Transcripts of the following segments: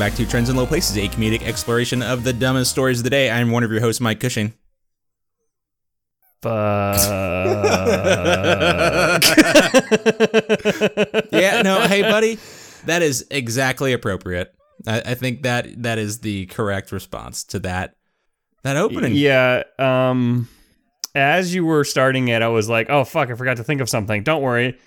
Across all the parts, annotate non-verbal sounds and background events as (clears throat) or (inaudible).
Back to Trends in Low Places, a comedic exploration of the dumbest stories of the day. I'm one of your hosts, Mike Cushing. Fuck. Yeah, no, hey, buddy, that is exactly appropriate. I, I think that that is the correct response to that that opening. yeah. Um, as you were starting it, I was like, "Oh fuck, I forgot to think of something." Don't worry,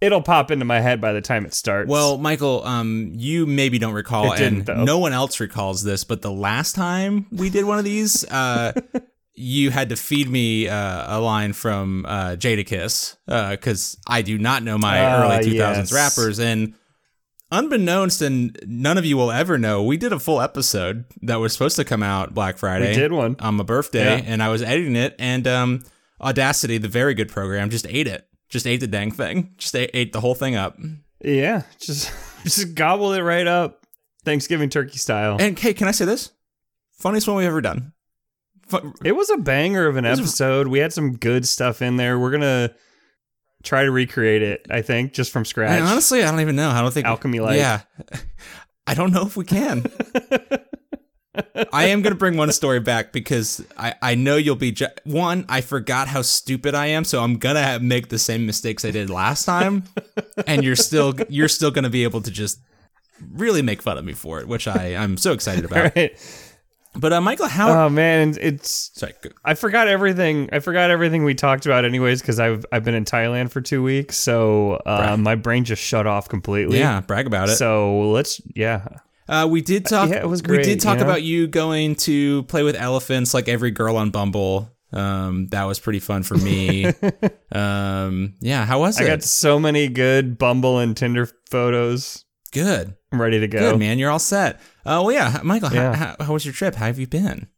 it'll pop into my head by the time it starts. Well, Michael, um, you maybe don't recall, and though. no one else recalls this, but the last time we did one of these, uh, (laughs) you had to feed me uh, a line from uh, Jadakiss because I do not know my Ah, early 2000s yes. rappers, and unbeknownst, and none of you will ever know, we did a full episode that was supposed to come out Black Friday. we did one. on my birthday, Yeah. and I was editing it, and um, Audacity, the very good program, just ate it. Just ate the dang thing. Just ate, ate the whole thing up. Yeah, just (laughs) just gobbled it right up, Thanksgiving turkey style. And hey, can I say this? Funniest one we've ever done. Fu- It was a banger of an was a- episode. We had some good stuff in there. We're gonna try to recreate it. I think just from scratch. And honestly, I don't even know. I don't think Alchemy Light. Yeah, (laughs) I don't know if we can. (laughs) I am gonna bring one story back because I I know you'll be ju- one. I forgot how stupid I am, so I'm gonna have, make the same mistakes I did last time, and you're still you're still gonna be able to just really make fun of me for it, which I I'm so excited about. (laughs) Right. But uh, Michael, how? Oh man, it's sorry, go- I forgot everything. I forgot everything we talked about, anyways, because I've I've been in Thailand for two weeks, so uh, my brain just shut off completely. yeah, brag about it. So let's yeah. Uh, we did talk. Yeah, it was great. We did talk you know? about you going to play with elephants, like every girl on Bumble. Um, that was pretty fun for me. (laughs) um, yeah, how was I it? I got so many good Bumble and Tinder photos. Good, I'm ready to go. good man. You're all set. Uh, well, yeah, Michael, Yeah. How, how, how was your trip? How have you been?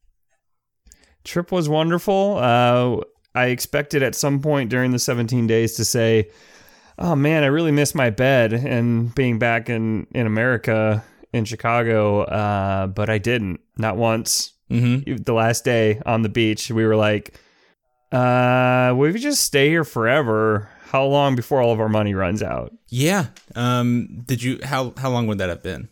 Trip was wonderful. Uh, I expected at some point during the 17 days to say, "Oh man, I really miss my bed and being back in in America in Chicago," uh, but I didn't. Not once. Mm-hmm. the last day on the beach, we were like, uh, we just stay here forever. How long before all of our money runs out? Yeah. Um, did you? How how long would that have been?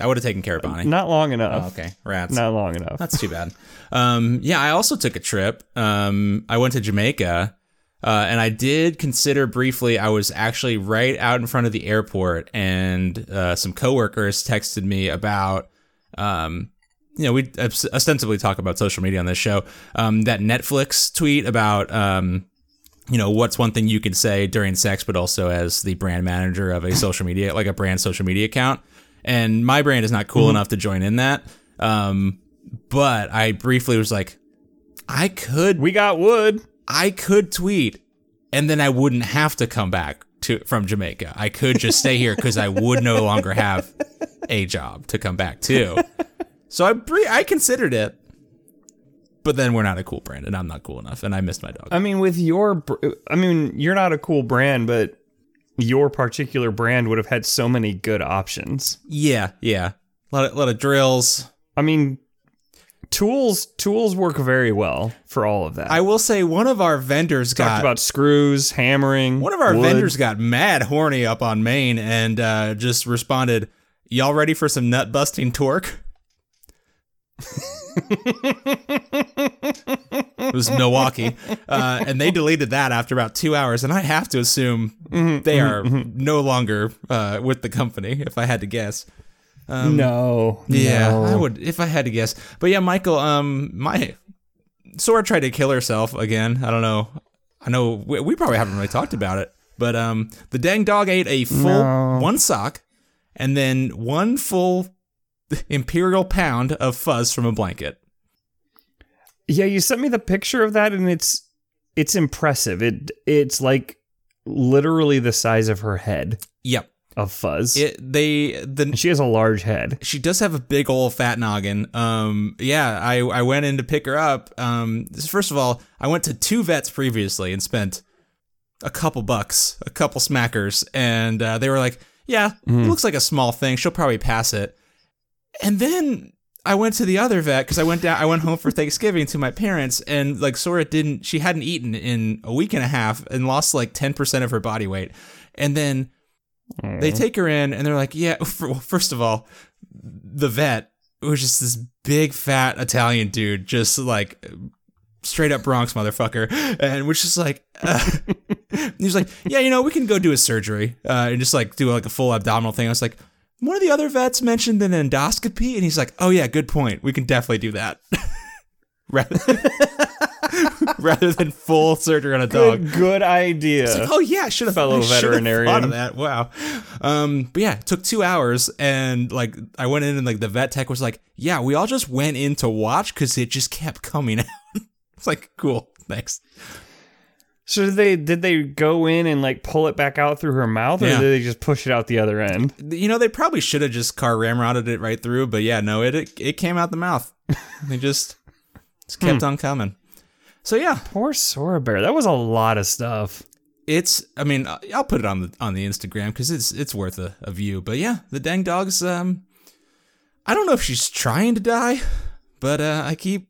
I would have taken care of Bonnie. Not long Oh, enough. okay, rats. Not long enough. That's too bad. Um, yeah, I also took a trip. Um, I went to Jamaica, uh, and I did consider briefly. I was actually right out in front of the airport, and uh, some coworkers texted me about. Um, you know, we ostensibly talk about social media on this show. Um, that Netflix tweet about. Um, you know, what's one thing you could say during sex, but also as the brand manager of a social media, like a brand social media account. And my brand is not cool enough to join in that. Um, but I briefly was like, I could, we got wood. I could tweet, and then I wouldn't have to come back to from Jamaica. I could just stay here because I would no longer have a job to come back to. So I bre- I considered it, but then we're not a cool brand, and I'm not cool enough, and I missed my dog. I mean, with your, br- I mean, you're not a cool brand, but your particular brand would have had so many good options. Yeah, yeah, a lot of, lot of drills. I mean, tools tools work very well for all of that. I will say one of our vendors talked got about screws, hammering. One of our wood. vendors got mad horny up on main and uh, just responded, "Y'all ready for some nut busting torque?" it was Milwaukee, uh, and they deleted that after about two hours. And I have to assume they are no longer uh, with the company, if I had to guess. No, Yeah, no. I would if I had to guess. But yeah, Michael, um, my Sora tried to kill herself again. I don't know. I know we, we probably haven't really talked about it, but um, the dang dog ate a full No. one sock and then one full imperial pound of fuzz from a blanket. Yeah, you sent me the picture of that, and it's it's impressive. It it's like literally the size of her head Yep. Of fuzz. It they the and she has a large head. she does have a big old fat noggin. Um, yeah, I I went in to pick her up. Um, first of all, I went to two vets previously and spent a couple bucks, a couple smackers, and uh, they were like, "Yeah, it looks like a small thing. She'll probably pass it." And then I went to the other vet because I went down. I went home for Thanksgiving to my parents, and like Sora didn't. She hadn't eaten in a week and a half and lost like ten percent of her body weight. And then they take her in, and they're like, "Yeah." (laughs) well, First of all, the vet was just this big fat Italian dude, just like straight up Bronx motherfucker, and which is like, uh, (laughs) he was like, yeah, you know, we can go do a surgery uh, and just like do like a full abdominal thing. I was like, one of the other vets mentioned an endoscopy, and he's like, oh yeah, good point. We can definitely do that. (laughs) (laughs) rather, than full surgery on a dog. Good, good idea. Oh yeah, I should have Fellow I veterinarian. thought of that. Wow. Um, but yeah, it took two hours, and like I went in, and like the vet tech was like, "Yeah, we all just went in to watch because it just kept coming (laughs) out." it's like, cool, thanks. So did they did they go in and like pull it back out through her mouth, or Yeah. did they just push it out the other end? You know, they probably should have just car ramrodded it right through, but yeah, no, it it, it came out the mouth. they just just kept on coming. So yeah, Poor Sora Bear. That was a lot of stuff. it's i mean uh, i'll put it on the on the instagram because it's it's worth a, a view but yeah the dang dog's um i don't know if she's trying to die but uh i keep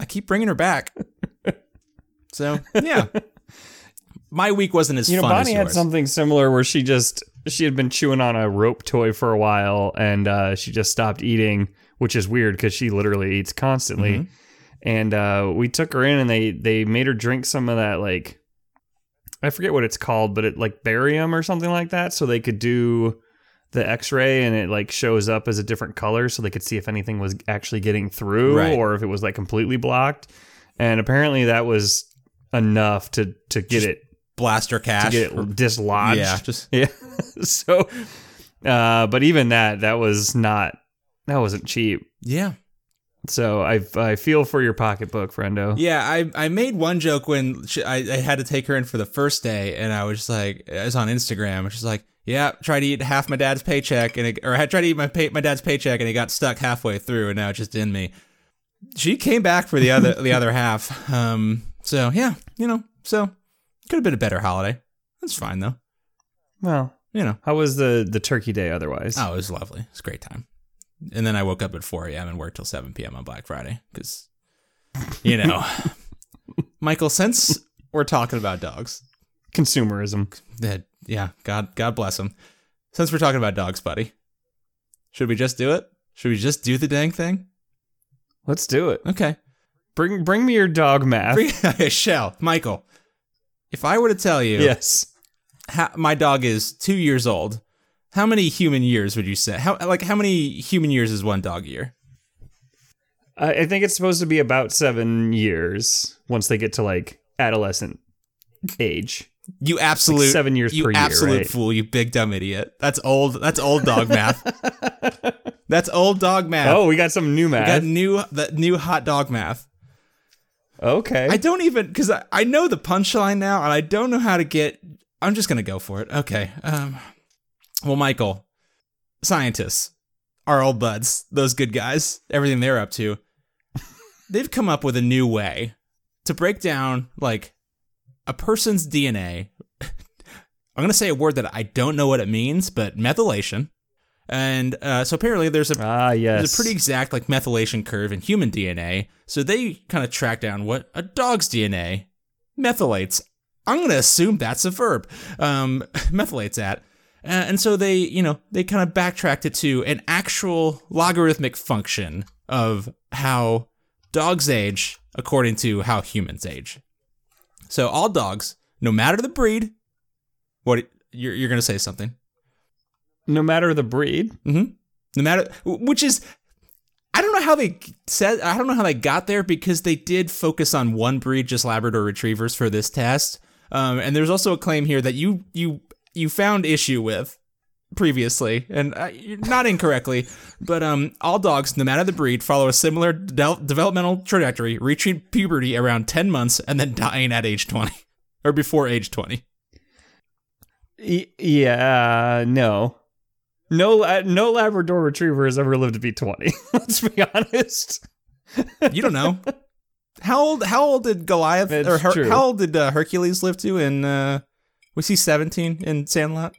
i keep bringing her back so yeah (laughs) my week wasn't as You know, fun Bonnie had something similar where she just she had been chewing on a rope toy for a while and uh, she just stopped eating, which is weird because she literally eats constantly. Mm-hmm. And uh, we took her in and they they made her drink some of that like I forget what it's called, but it like barium or something like that, so they could do the X-ray and it like shows up as a different color, so they could see if anything was actually getting through Right. or if it was like completely blocked. And apparently that was enough to to get Just it blaster to get it dislodged. yeah just (laughs) Yeah. so, uh, but even that, that was not, that wasn't cheap. yeah So I, I feel for your pocketbook, friendo. Yeah, I I made one joke when she, I, I had to take her in for the first day, and I was just like, I was on Instagram, and she's like, yeah, tried to eat half my dad's paycheck, and it, or I had tried to eat my pay, my dad's paycheck, and it got stuck halfway through, and now it's just in me. She came back for the other the other (laughs) half. Um, so yeah, you know, so could have been a better holiday. That's fine though. Well, You know, how was the, the turkey day otherwise? oh, it was lovely. It was a great time. And then I woke up at 4 a.m. and worked till 7 p.m. on Black Friday because, you know, (laughs) Michael, since we're talking about dogs, Consumerism. that yeah, God God bless him. Since we're talking about dogs, buddy, should we just do it? Should we just do the dang thing? Let's do it. Okay. Bring, bring me your dog math. I (laughs) shall. Michael, if I were to tell you yes. how, my dog is two years old, how many human years would you say? How like how many human years is one dog year? I, think it's supposed to be about seven years once they get to like adolescent age. You absolute seven years you per year, absolute right? fool, you big dumb idiot. That's old. That's old dog math. (laughs) That's old dog math. Oh, we got some new math. We Got new the new hot dog math. okay. I don't even because I, I know the punchline now, and I don't know how to get. I'm just gonna go for it. Okay. Um. Well, Michael, scientists, our old buds, those good guys, everything they're up to, they've come up with a new way to break down like a person's DNA. (laughs) I'm gonna say a word that I don't know what it means, but methylation. And uh, so apparently, there's a ah, yes. there's a pretty exact like methylation curve in human DNA. So they kind of track down what a dog's DNA methylates. I'm going to assume that's a verb. Um, (laughs) methylates at. Uh, and so they, you know, they kind of backtracked it to an actual logarithmic function of how dogs age according to how humans age. So all dogs, no matter the breed, what you're, you're going to say something. no matter the breed. Mm-hmm. No matter, which is, I don't know how they said, I don't know how they got there because they did focus on one breed, just Labrador Retrievers, for this test. Um, and there's also a claim here that you you you found issue with previously, and uh, not incorrectly, but um, all dogs, no matter the breed, follow a similar de- developmental trajectory, reaching puberty around 10 months and then dying at age 20 (laughs) or before age 20. Y- yeah, uh, no. No, uh, no Labrador Retriever has ever lived to be 20. (laughs) Let's be honest. You don't know. (laughs) How old? How old did Goliath That's or Her- how old did uh, Hercules live to? In uh, was he seventeen in Sandlot?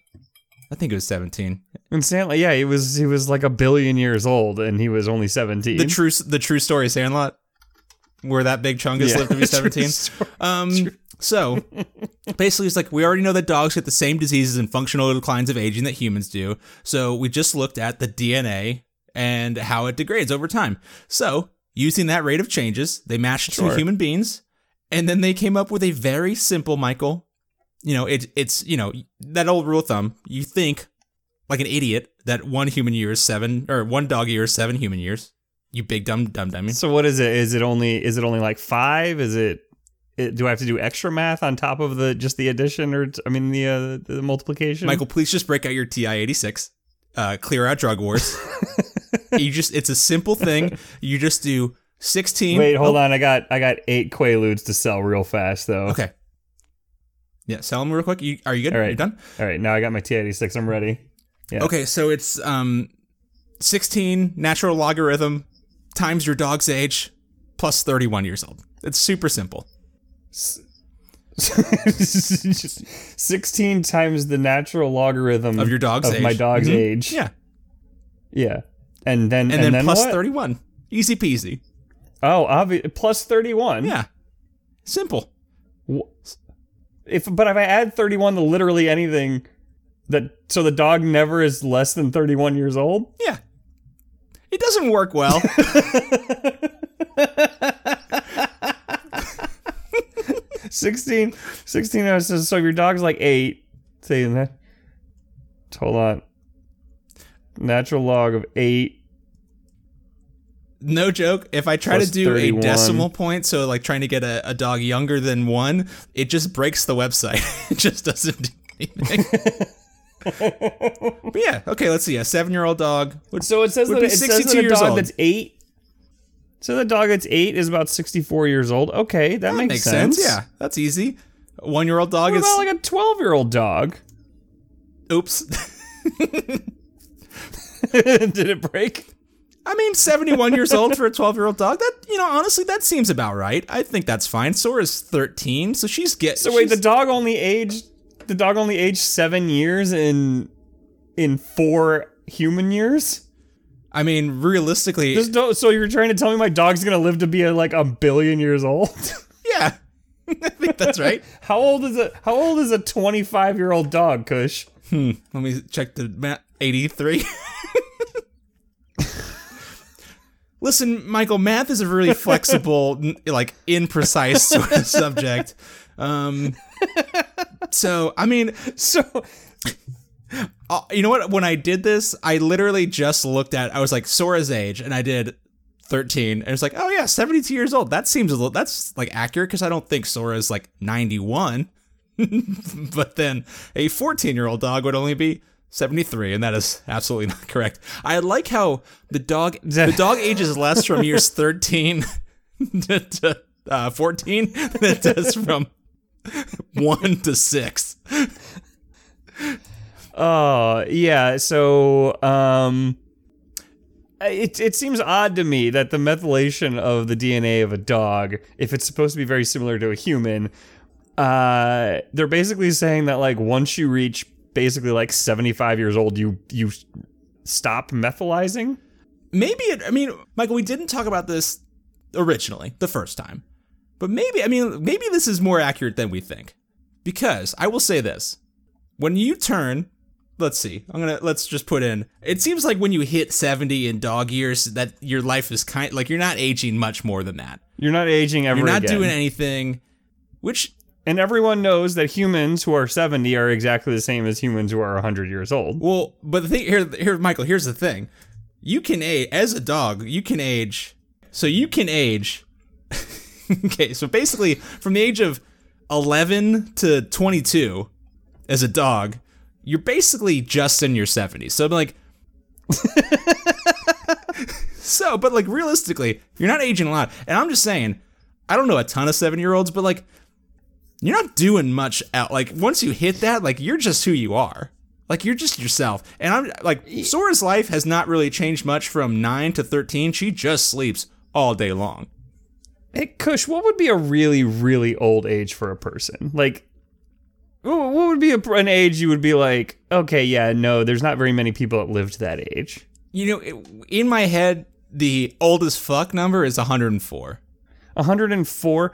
I think it was seventeen. And Stanley, yeah, he was he was like a billion years old, and he was only 17. The true the true story Sandlot, where that big chungus Yeah, lived to be (laughs) seventeen. story. (laughs) Um, So basically, it's like we already know that dogs get the same diseases and functional declines of aging that humans do. So we just looked at the DNA and how it degrades over time. So using that rate of changes, they matched Sure. to human beings, and then they came up with a very simple, Michael. You know, it, it's you know that old rule of thumb. You think like an idiot that one human year is seven, or one dog year is seven human years. You big dumb dumb dummy. So what is it? Is it only is it only like five? Is it, it do I have to do extra math on top of the just the addition or I mean the uh, the multiplication? Michael, please just break out your TI eighty six. Uh, clear out drug wars. (laughs) you just it's a simple thing. You just do sixteen. Wait, hold on. I got I got eight Quaaludes to sell real fast though. Okay. Yeah, sell them real quick. You, are you good? All right. You're done? All right, now I got my T86. I'm ready. Yeah. Okay, so it's um, sixteen natural logarithm times your dog's age plus thirty one years old. It's super simple. Just (laughs) 16 times the natural logarithm Of your dog's of my age. dog's Mhm. age. Yeah, Yeah. And then and, then, plus what? thirty one. Easy peasy. Oh, obvi- plus 31. Yeah, simple. If but if I add 31 to literally anything that so the dog never is less than 31 years old? Yeah, it doesn't work well. (laughs) 16 16 uh, so, so if your dog's like 8 say that hold on natural log of 8 no joke. If I try Plus to do 31. a decimal point, so like trying to get a, a dog younger than one, it just breaks the website. (laughs) it just doesn't do anything. but yeah, okay, let's see. A seven year old dog would So it says Would that be it says that a years dog old. that's eight. So the dog that's eight is about sixty-four years old. Okay, that, that makes, makes sense. sense. Yeah, that's easy. One year old dog What is about like a twelve-year-old dog? oops. (laughs) (laughs) Did it break? I mean, 71 years old for a 12 year old dog. That, you know, honestly, that seems about right. I think that's fine. Sora's 13, so she's get. So wait, the dog only aged. The dog only aged seven years in in four human years. I mean, realistically, so you're trying to tell me my dog's gonna live to be uh, like a billion years old? (laughs) yeah. (laughs) I think that's right. how old is a How old is a 25 year old dog, Kush? Hmm. Let me check the map. 83. (laughs) Listen, Michael, math is a really (laughs) flexible, like imprecise sort of subject. Um, so, I mean, So uh, you know what? When I did this, I literally just looked at. I was like Sora's age, and I did 13, and it's like, oh yeah, 72 years old. That seems a little. That's like accurate because I don't think Sora's like 91. (laughs) but then a 14 year old dog would only be 73, and that is absolutely (laughs) not correct. I like how the dog (laughs) the dog ages less from years 13 (laughs) to, to uh, 14 than it does from one to six. Uh, yeah. So, um, it it seems odd to me that the methylation of the DNA of a dog, if it's supposed to be very similar to a human, uh, they're basically saying that like once you reach basically like seventy five years old, you you stop methylizing. maybe it, I mean, Michael, we didn't talk about this originally the first time, but maybe I mean maybe this is more accurate than we think, because I will say this: when you turn, let's see, I'm gonna let's just put in. It seems like when you hit 70 in dog years, that your life is kind like you're not aging much more than that. You're not aging ever. You're not again. doing anything, which And everyone knows that humans who are seventy are exactly the same as humans who are hundred years old. Well, but the thing here, here, Michael, here's the thing: you can age as a dog. You can age, so you can age. (laughs) okay, so basically, from the age of eleven to twenty-two, as a dog, you're basically just in your seventies. So I'm like. (laughs) so, but like realistically, you're not aging a lot. And I'm just saying, I don't know a ton of seven year olds, but like you're not doing much out like once you hit that like you're just who you are like you're just yourself and i'm like sora's life has not really changed much from 9 to 13 she just sleeps all day long Hey, Kush, what would be a really, really old age for a person? Like, what would be a, an age you would be like, okay, yeah, no, there's not very many people that lived that age. you know it- in my head the oldest fuck number is 104 104.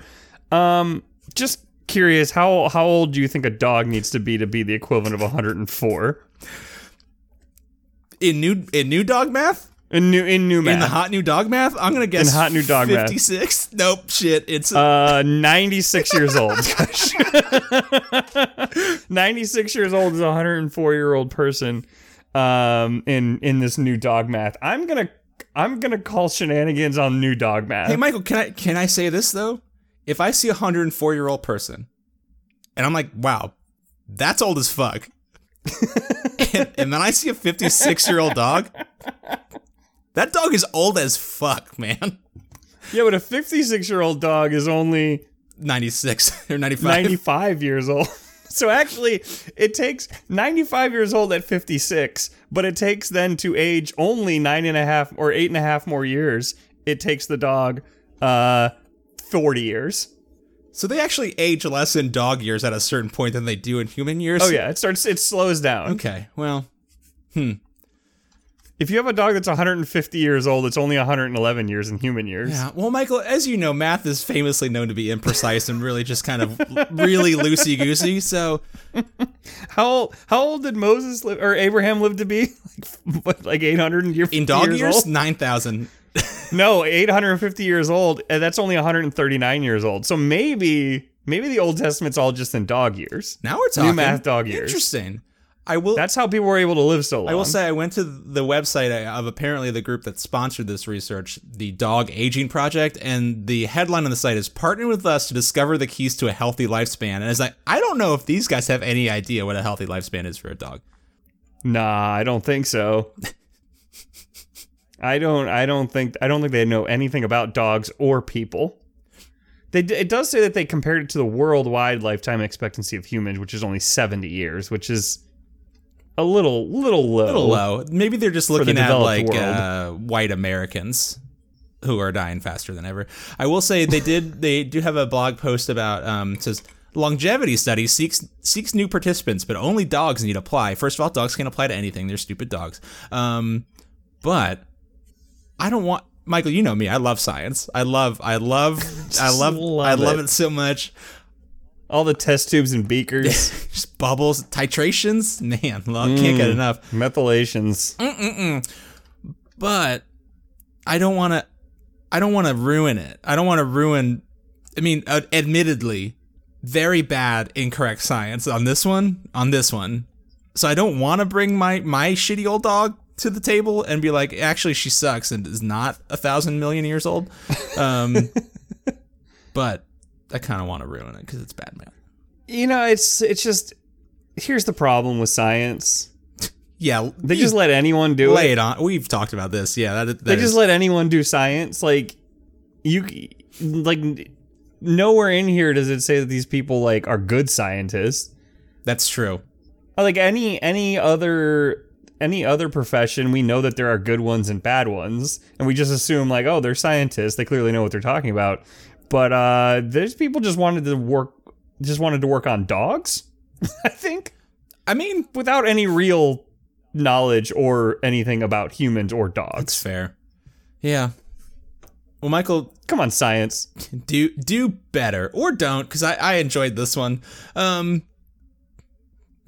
Um, just curious how how old do you think a dog needs to be to be the equivalent of 104 In new in new dog math? in new in new math? In the hot new dog math? I'm gonna guess In hot new dog math. 56. Nope, shit. It's uh, 96 years old. (laughs) (laughs) 96 years old is a 104 year old person um in in this new dog math. I'm going to I'm to call shenanigans on new dog math. Hey Michael, can I can I say this though? If I see a 104 year old person and I'm like, wow, that's old as fuck. (laughs) and, and then I see a 56 year old dog. That dog is old as fuck, man. yeah, but a 56 year old dog is only 96 (laughs) or 95. 95 years old. (laughs) So actually, it takes 95 years old at 56, but it takes then to age only nine and a half or eight and a half more years. It takes the dog uh 40 years. So they actually age less in dog years at a certain point than they do in human years. Oh yeah, it starts it slows down. Okay. Well, hmm. If you have a dog that's 150 years old, it's only 111 years in human years. yeah. Well, Michael, as you know, math is famously known to be imprecise and really just kind of (laughs) really loosey goosey. So (laughs) How old, how old did Moses live or Abraham live to be? (laughs) Like what, like 800 year, in dog years, years, 9,000. (laughs) No, 850 years old. And that's only 139 years old. So maybe maybe the Old Testament's all just in dog years. Now we're talking. New math dog years. Interesting. I will. That's how people were able to live so long. I will say I went to the website of apparently the group that sponsored this research, the Dog Aging Project, and the headline on the site is "Partner with us to discover the keys to a healthy lifespan." And it's like I don't know if these guys have any idea what a healthy lifespan is for a dog. Nah, I don't think so. (laughs) I don't. I don't think. I don't think they know anything about dogs or people. They, it does say that they compared it to the worldwide lifetime expectancy of humans, which is only seventy years, which is a little, little low. A little low. Maybe they're just the looking at like uh, white Americans who are dying faster than ever. I will say they did. (laughs) they do have a blog post about um says longevity study seeks seeks new participants, but only dogs need apply. First of all, dogs can't apply to anything. They're stupid dogs. Um, but I don't want Michael. You know me. I love science. I love. I love. I (laughs) love. love I love it. it so much. All the test tubes and beakers, (laughs) Just bubbles, titrations. Man, love, can't get enough. methylations. but I don't want to. I don't want to ruin it. I don't want to ruin. I mean, uh, admittedly, very bad incorrect science on this one. On this one, so I don't want to bring my my shitty old dog to the table and be like, actually, she sucks and is not a thousand million years old. Um, (laughs) but I kind of want to ruin it because it's bad math. You know, it's it's just here's the problem with science. Yeah, They just let anyone do lay it. it on. We've talked about this. Yeah, that, that They is- just let anyone do science. Like you, like nowhere in here does it say that these people like are good scientists. that's true. Like any any other any other profession, we know that there are good ones and bad ones, and we just assume like, oh, they're scientists. They clearly know what they're talking about. But uh, there's people just wanted to work, just wanted to work on dogs. (laughs) I think I mean, without any real knowledge or anything about humans or dogs. fair. Yeah. Well, Michael, Come on, science. do do better or don't because I, I enjoyed this one um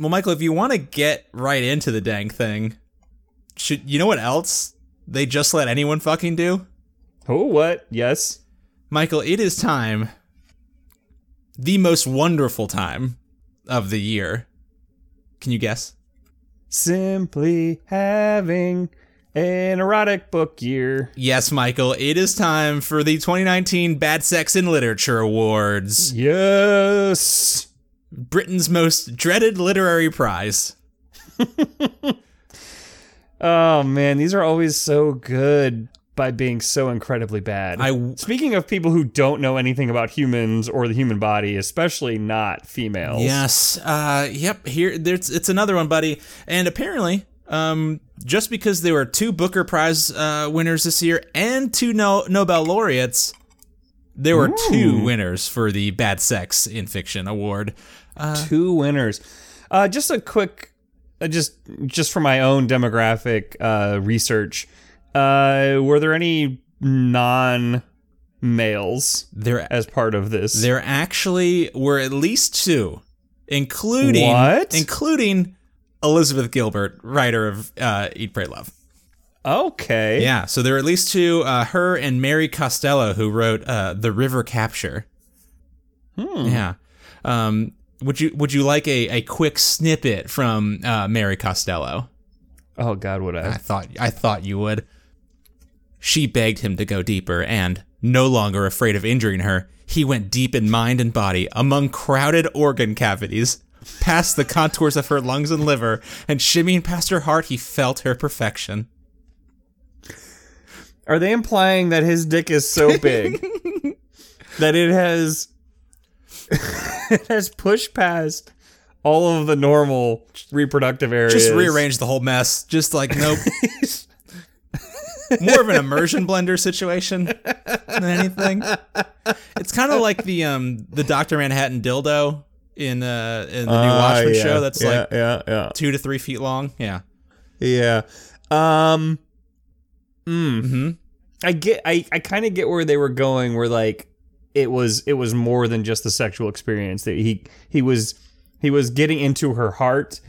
well michael if you want to get right into the dang thing should you know what else they just let anyone fucking do Oh, what? Yes. michael it is time the most wonderful time of the year can you guess Simply having an erotic book year. yes michael it is time for the 2019 bad sex in literature awards Yes. Britain's most dreaded literary prize (laughs) Oh man, these are always so good by being so incredibly bad. I- Speaking of people who don't know anything about humans or the human body, especially not females. Yes. Uh, yep. Here, there's it's another one, buddy. And apparently, um, just because there were two Booker Prize uh, winners this year and two no- Nobel laureates, there were two winners for the Bad Sex in Fiction award. Two winners. Uh, just a quick, uh, just just for my own demographic uh, research. Uh, were there any non males There, as part of this. there actually were at least two, including What? including Elizabeth Gilbert, writer of uh, Eat, Pray, Love. okay. Yeah, so there are at least two. Uh, her and Mary Costello, who wrote uh, "The River Capture." Hmm. Yeah. Um, would you Would you like a, a quick snippet from uh, Mary Costello? Oh God, would I I? thought I thought you would. She begged him to go deeper, and no longer afraid of injuring her, he went deep in mind and body, among crowded organ cavities, past the contours of her lungs and liver, and shimmying past her heart, he felt her perfection. Are they implying that his dick is so big (laughs) that it has it (laughs) has pushed past all of the normal reproductive areas? Just rearrange the whole mess. Just like nope. More of an immersion blender situation than anything. It's kind of like the um the Doctor Manhattan dildo in uh in the new Ah, Watchmen yeah, show. That's yeah, like yeah, yeah, two to three feet long. Yeah. yeah. Um, Mm. Hmm. I get, I, I kind of get where they were going. Where like it was, it was more than just the sexual experience. That he, he was, he was getting into her heart,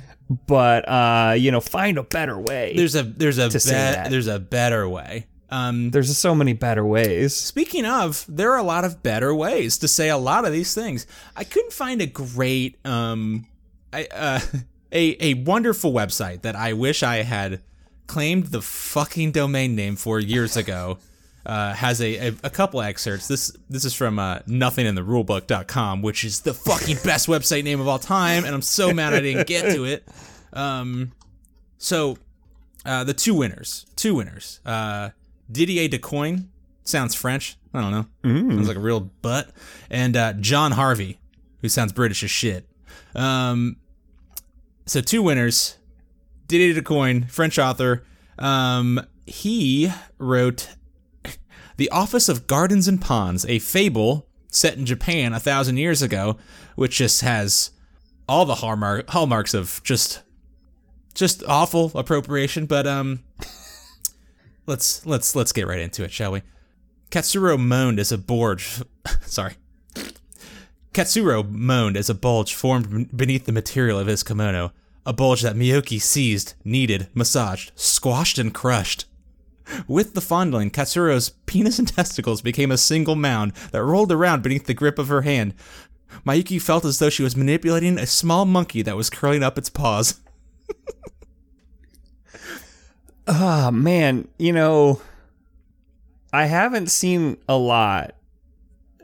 but uh, you know, find a better way. There's a there's a that. there's a better way. Um There's so many better ways. Speaking of, there are a lot of better ways to say a lot of these things. I couldn't find a great, um, I, uh, (laughs) a a wonderful website that I wish I had claimed the fucking domain name for years ago. Uh, has a, a, a couple excerpts. This this is from uh, nothingintherulebook.com, which is the fucking (laughs) best website name of all time, and I'm so mad I didn't get to it. Um, so uh, the two winners, two winners. Uh, Didier Decoin sounds French. I don't know. Sounds like a real butt. And uh, John Harvey, who sounds British as shit. Um, so two winners. Didier Decoin, French author. Um, he wrote The Office of Gardens and Ponds, a fable set in Japan a thousand years ago, which just has all the hallmark hallmarks of just just awful appropriation, but um (laughs) let's let's let's get right into it, shall we? Katsuro moaned as a bulge (laughs) sorry. Katsuro moaned as a bulge formed beneath the material of his kimono, a bulge that Miyuki seized, kneaded, massaged, squashed, and crushed. With the fondling, Katsuro's penis and testicles became a single mound that rolled around beneath the grip of her hand. Miyuki felt as though she was manipulating a small monkey that was curling up its paws. (laughs) Ah, man, you know, I haven't seen a lot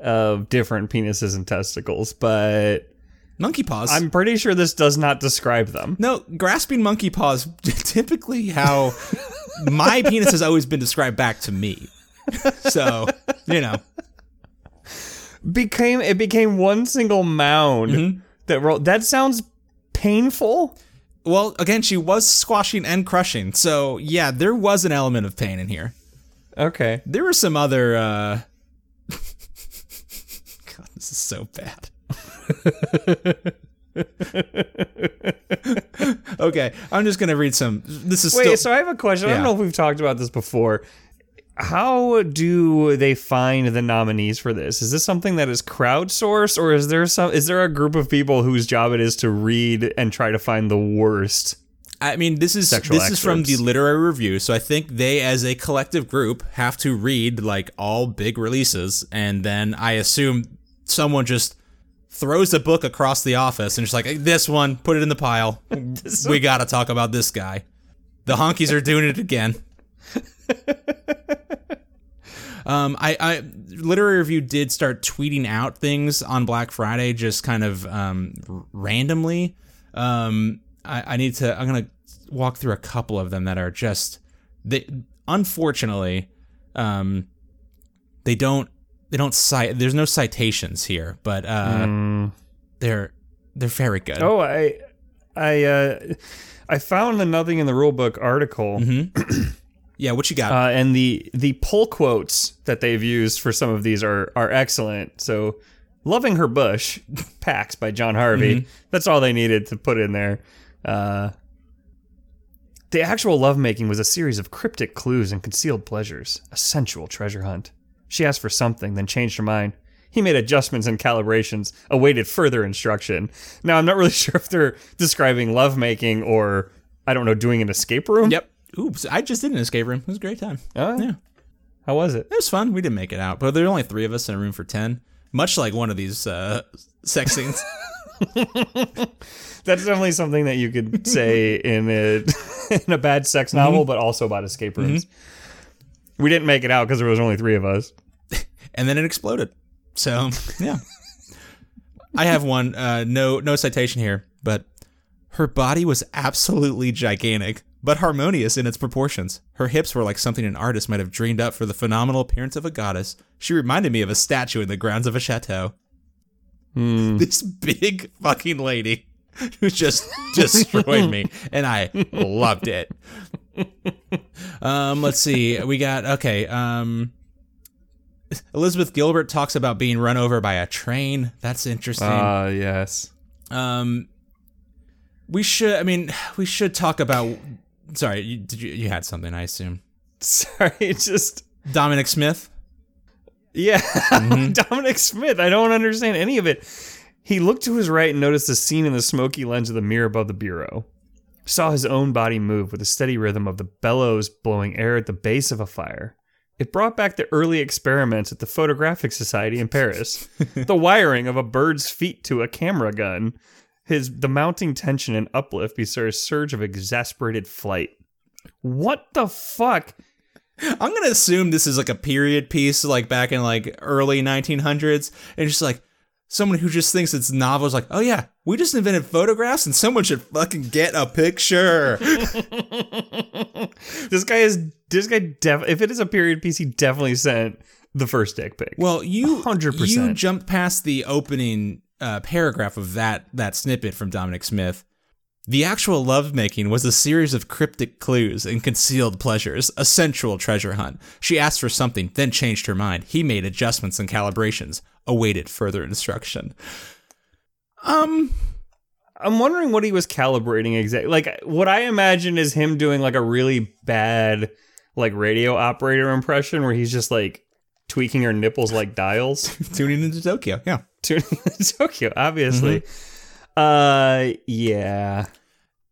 of different penises and testicles, but Monkey paws. I'm pretty sure this does not describe them. no, grasping monkey paws (laughs) typically how my penis has always been described back to me. So, you know. Became it became one single mound that rolled. That sounds painful. Well, again, she was squashing and crushing. So, yeah, there was an element of pain in here. Okay. There were some other uh (laughs) God, this is so bad. (laughs) (laughs) okay, I'm just gonna read some. This is Wait, still. so I have a question. I don't know if we've talked about this before. How do they find the nominees for this? Is this something that is crowdsourced, or is there some? Is there a group of people whose job it is to read and try to find the worst? I mean, this is this is from the literary review, so I think they, as a collective group, have to read like all big releases, and then I assume someone just throws a book across the office and just like this one, put it in the pile. (laughs) we got to talk about this guy. The honkies are doing it again. (laughs) Um, I, I literary review did start tweeting out things on Black Friday, just kind of um, r- randomly. Um, I, I need to. I'm gonna walk through a couple of them that are just they. Unfortunately, um, they don't they don't cite. There's no citations here, but uh, they're they're very good. Oh, I, I, uh, I found the Nothing in the Rulebook article, (clears throat) yeah, what you got? uh, and the the pull quotes that they've used for some of these are are excellent. So, "Loving Her Bush," (laughs) Pax by John Harvey. That's all they needed to put in there. Uh, the actual lovemaking was a series of cryptic clues and concealed pleasures, a sensual treasure hunt. She asked for something, then changed her mind. He made adjustments and calibrations, awaited further instruction. Now, I'm not really (laughs) sure if they're describing lovemaking or, I don't know, doing an escape room. Yep. Oops, I just did an escape room. It was a great time. Oh, Yeah. How was it? It was fun. We didn't make it out, but there were only three of us in a room for ten. Much like one of these uh, sex scenes. (laughs) (laughs) That's definitely something that you could say in a in a bad sex novel, but also about escape rooms. We didn't make it out because there was only three of us. and then it exploded. So yeah, I have one. Uh, no, no citation here, but her body was absolutely gigantic, but harmonious in its proportions. Her hips were like something an artist might have dreamed up for the phenomenal appearance of a goddess. She reminded me of a statue in the grounds of a chateau. (laughs) This big fucking lady who just destroyed me, and I loved it. (laughs) Um, let's see. We got okay. Um, Elizabeth Gilbert talks about being run over by a train. That's interesting. Ah, yes. um, we should. I mean, we should talk about. Sorry, you, did you you had something? I assume (laughs) Sorry, just Dominic Smith. yeah, (laughs) Dominic Smith. I don't understand any of it. He looked to his right and noticed a scene in the smoky lens of the mirror above the bureau. Saw his own body move with the steady rhythm of the bellows blowing air at the base of a fire. It brought back the early experiments at the Photographic Society in Paris. (laughs) the wiring of a bird's feet to a camera gun. His the mounting tension and uplift before a surge of exasperated flight. What the fuck? I'm gonna assume this is like a period piece, like back in like early 1900s, and just like someone who just thinks it's novel is like, oh yeah, we just invented photographs, and someone should fucking get a picture. (laughs) this guy is this guy def if it is a period piece, he definitely sent the first dick pic. Well, you 100%. you jumped past the opening uh, paragraph of that that snippet from Dominic Smith. The actual lovemaking was a series of cryptic clues and concealed pleasures, a sensual treasure hunt. She asked for something, then changed her mind. He made adjustments and calibrations, awaited further instruction. Um, I'm wondering what he was calibrating exactly. Like what I imagine is him doing like a really bad like radio operator impression where he's just like tweaking her nipples like dials. (laughs) tuning into Tokyo, yeah. Tuning into Tokyo, obviously. Uh yeah.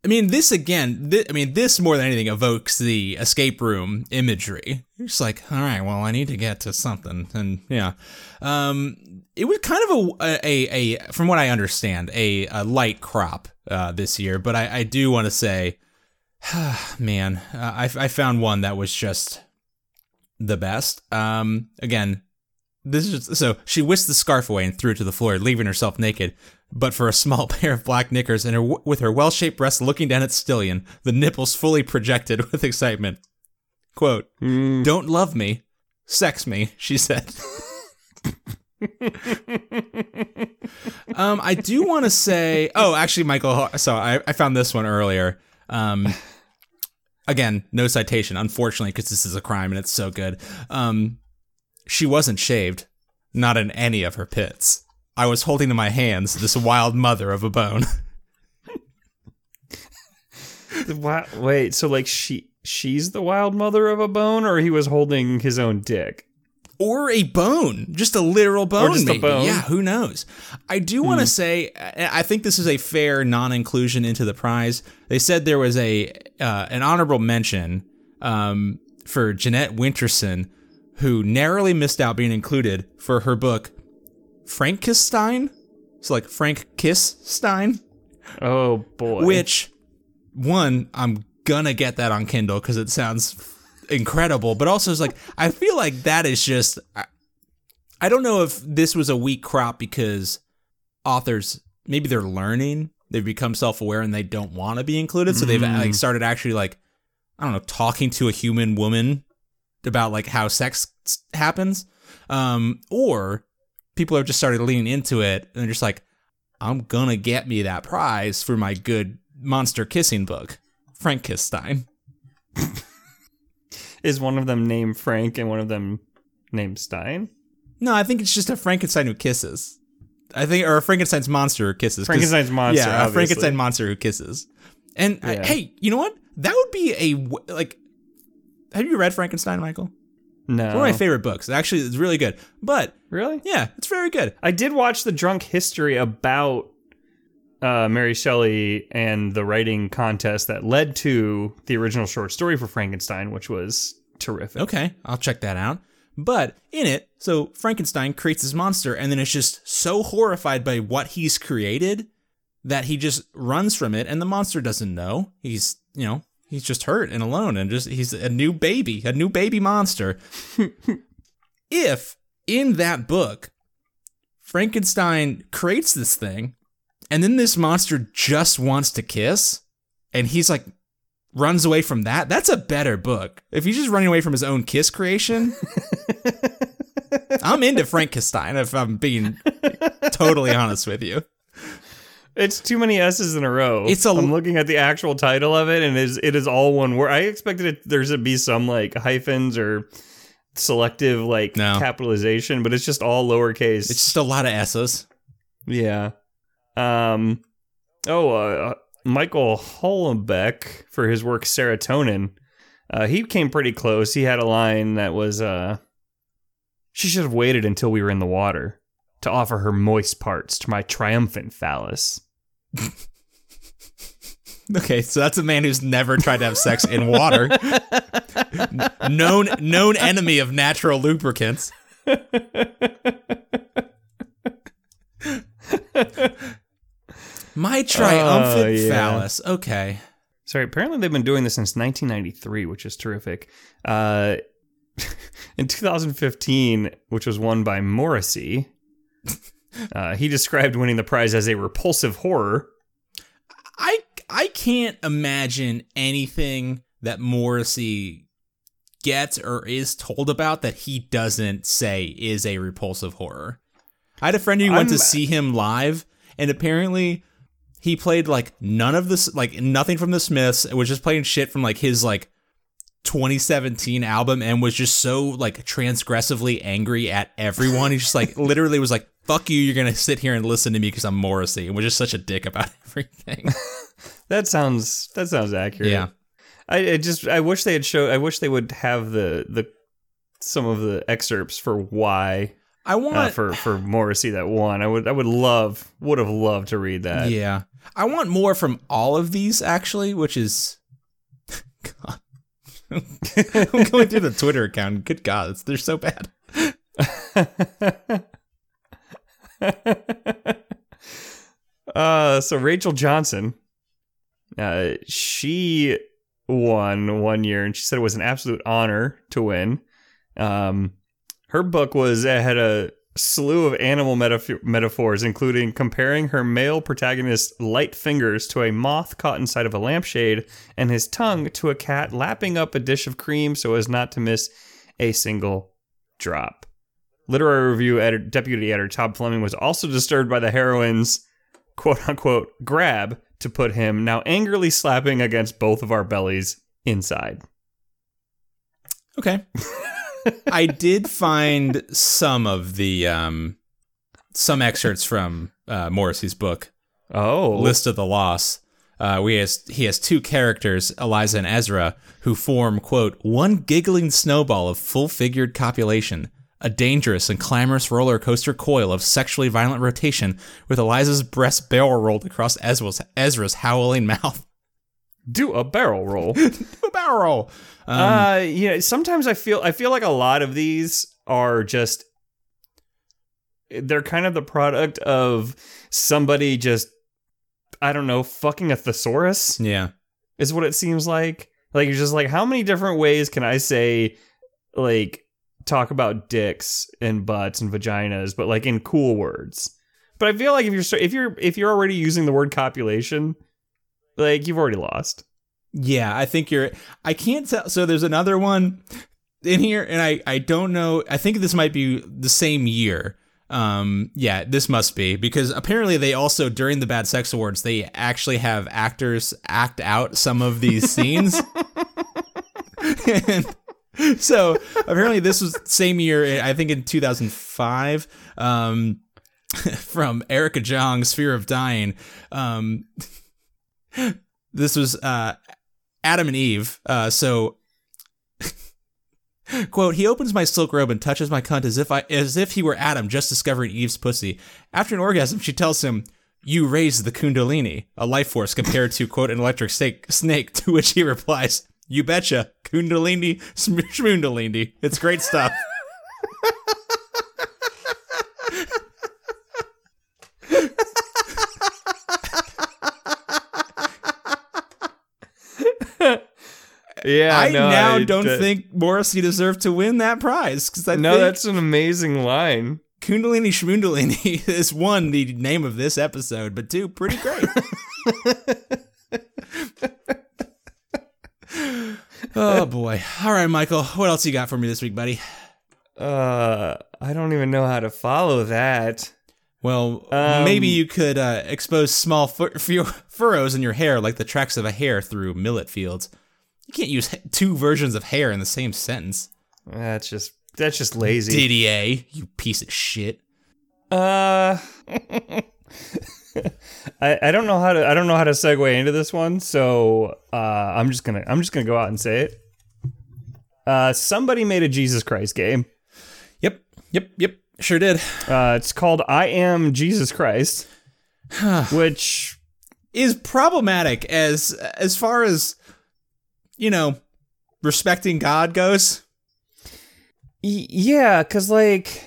I mean, this again. Th- I mean, this more than anything evokes the escape room imagery. You're just like, all right, well, I need to get to something, and yeah, um, it was kind of a a, a from what I understand, a, a light crop uh, this year. But I, I do want to say, (sighs) man, uh, I I found one that was just the best. Um, again, this is so she whisked the scarf away and threw it to the floor, leaving herself naked. But for a small (laughs) pair of black knickers and her, with her well-shaped breasts looking down at Stillion, the nipples fully projected (laughs) with excitement. Quote, Don't love me, sex me, (laughs) she said. um, I do want to say, oh, actually, Michael, so I, I found this one earlier. Um, again, no citation, unfortunately, because this is a crime and it's so good. Um, she wasn't shaved, not in any of her pits. I was holding in my hands this wild mother of a bone. (laughs) Wait, so like she she's the wild mother of a bone or he was holding his own dick? or a bone, just a literal bone, just a bone. Yeah, who knows? I do want to say, I I think this is a fair non-inclusion into the prize. They said there was a uh, an honorable mention um, for Jeanette Winterson, who narrowly missed out being included for her book Frankissstein. So like Frank Kiss Stein, Oh boy. which one I'm gonna get that on Kindle because it sounds incredible, but also it's like I feel like that is just I, I don't know if this was a weak crop because authors maybe they're learning, they've become self-aware and they don't want to be included, so they've like started actually like I don't know talking to a human woman about like how sex happens, um, or people have just started leaning into it and they're just like I'm gonna get me that prize for my good monster kissing book, Frankenstein. (laughs) is one of them named Frank and one of them named Stein? No, I think it's just a Frankenstein who kisses. I think, or a Frankenstein's monster who kisses. Frankenstein's monster, Yeah, a. Frankenstein monster who kisses. And uh, Yeah. hey, you know what? That would be a like. Have you read Frankenstein, Michael? No. It's one of my favorite books. Actually, it's really good. But Really? yeah, it's very good. I did watch the drunk history about uh, Mary Shelley and the writing contest that led to the original short story for Frankenstein, which was terrific. Okay, I'll check that out. But in it, so Frankenstein creates this monster and then is just so horrified by what he's created that he just runs from it and the monster doesn't know. He's, you know, he's just hurt and alone and just he's a new baby, a new baby monster. (laughs) if in that book Frankenstein creates this thing and then this monster just wants to kiss and he's like runs away from that, that's a better book. If he's just running away from his own kiss creation, (laughs) I'm into Frankissstein if I'm being totally honest with you. It's too many S's in a row. It's a- I'm looking at the actual title of it, and it is it is all one word. I expected it there's to be some like hyphens or selective like No. capitalization, but it's just all lowercase. It's just a lot of S's. Yeah. Um. Oh, uh, Michael Hollenbeck for his work Serotonin. Uh, he came pretty close. He had a line that was, uh, "She should have waited until we were in the water to offer her moist parts to my triumphant phallus." (laughs) Okay, so that's a man who's never tried to have sex in water. known known enemy of natural lubricants. My triumphant Oh, yeah. phallus. Okay. Sorry, apparently they've been doing this since 1993, which is terrific. Uh, (laughs) in 2015, which was won by Morrissey, uh, he described winning the prize as a repulsive horror. I I can't imagine anything that Morrissey gets or is told about that he doesn't say is a repulsive horror. I had a friend who went to I'm- see him live, and apparently he played like none of this, like nothing from the Smiths. It was just playing shit from like his like 2017 album, and was just so like transgressively angry at everyone. He just like (laughs) literally was like, "Fuck you! You're gonna sit here and listen to me because I'm Morrissey," and was just such a dick about (laughs) everything. (laughs) That sounds that sounds accurate. yeah. I, I just I wish they had show I wish they would have the the some of the excerpts for why I want uh, for for Morrissey that one. I would I would love would have loved to read that. Yeah. I want more from all of these actually, which is. I'm going through the Twitter account. Good God, they're so bad. uh, so Rachel Johnson, uh, she won one year, and she said it was an absolute honor to win. Um, her book was had a slew of animal metaf- metaphors, including comparing her male protagonist's light fingers to a moth caught inside of a lampshade, and his tongue to a cat lapping up a dish of cream so as not to miss a single drop. Literary review editor, deputy editor Todd Fleming was also disturbed by the heroine's quote unquote grab to put him now angrily slapping against both of our bellies inside. Okay. (laughs) I did find some of the um some excerpts from uh, Morrissey's book, Oh, List of the Lost. Uh, we has he has two characters, Eliza and Ezra, who form quote one giggling snowball of full-figured copulation, a dangerous and clamorous roller coaster coil of sexually violent rotation, with Eliza's breast barrel rolled across Ezra's, Ezra's howling (laughs) mouth. Do a barrel roll. (laughs) do a barrel roll. Um, uh, you know, sometimes I feel I feel like a lot of these are just they're kind of the product of somebody just I don't know, fucking a thesaurus yeah. is what it seems like. Like you're just like, how many different ways can I say like talk about dicks and butts and vaginas, but like in cool words? But I feel like if you're if you're if you're already using the word copulation, like you've already lost. Yeah, I think you're. I can't tell. So there's another one in here, and I I don't know. I think this might be the same year. Um, yeah, this must be because apparently they also during the Bad Sex Awards they actually have actors act out some of these (laughs) scenes. and so apparently this was same year. I think in 2005. Um, (laughs) from Erica Jong's Fear of Dying. Um, this was uh Adam and Eve. Uh, so (laughs) Quote, he opens my silk robe and touches my cunt as if I as if he were Adam just discovering Eve's pussy. After an orgasm, she tells him, You raised the Kundalini, a life force compared to quote an electric snake snake, to which he replies, You betcha, Kundalini Schmundalini. It's great stuff. (laughs) Yeah, I no, now I don't d- think Morrissey deserved to win that prize because I No, that's an amazing line. Kundalini Schmundalini is (laughs) one the name of this episode, but two pretty great. (laughs) oh boy! All right, Michael, what else you got for me this week, buddy? Uh, I don't even know how to follow that. Well, Um, maybe you could uh, expose small fur- (laughs) fur- furrows in your hair like the tracks of a hare through millet fields. You can't use (laughs) two versions of hair in the same sentence. That's just that's just lazy. Didier, you piece of shit. Uh, (laughs) I I don't know how to I don't know how to segue into this one, so uh, I'm just gonna I'm just gonna go out and say it. Uh, somebody made a Jesus Christ game. Yep, yep, yep. Sure did. Uh, it's called I Am Jesus Christ, (sighs) which is problematic as as far as you know respecting God goes. y- yeah, cause like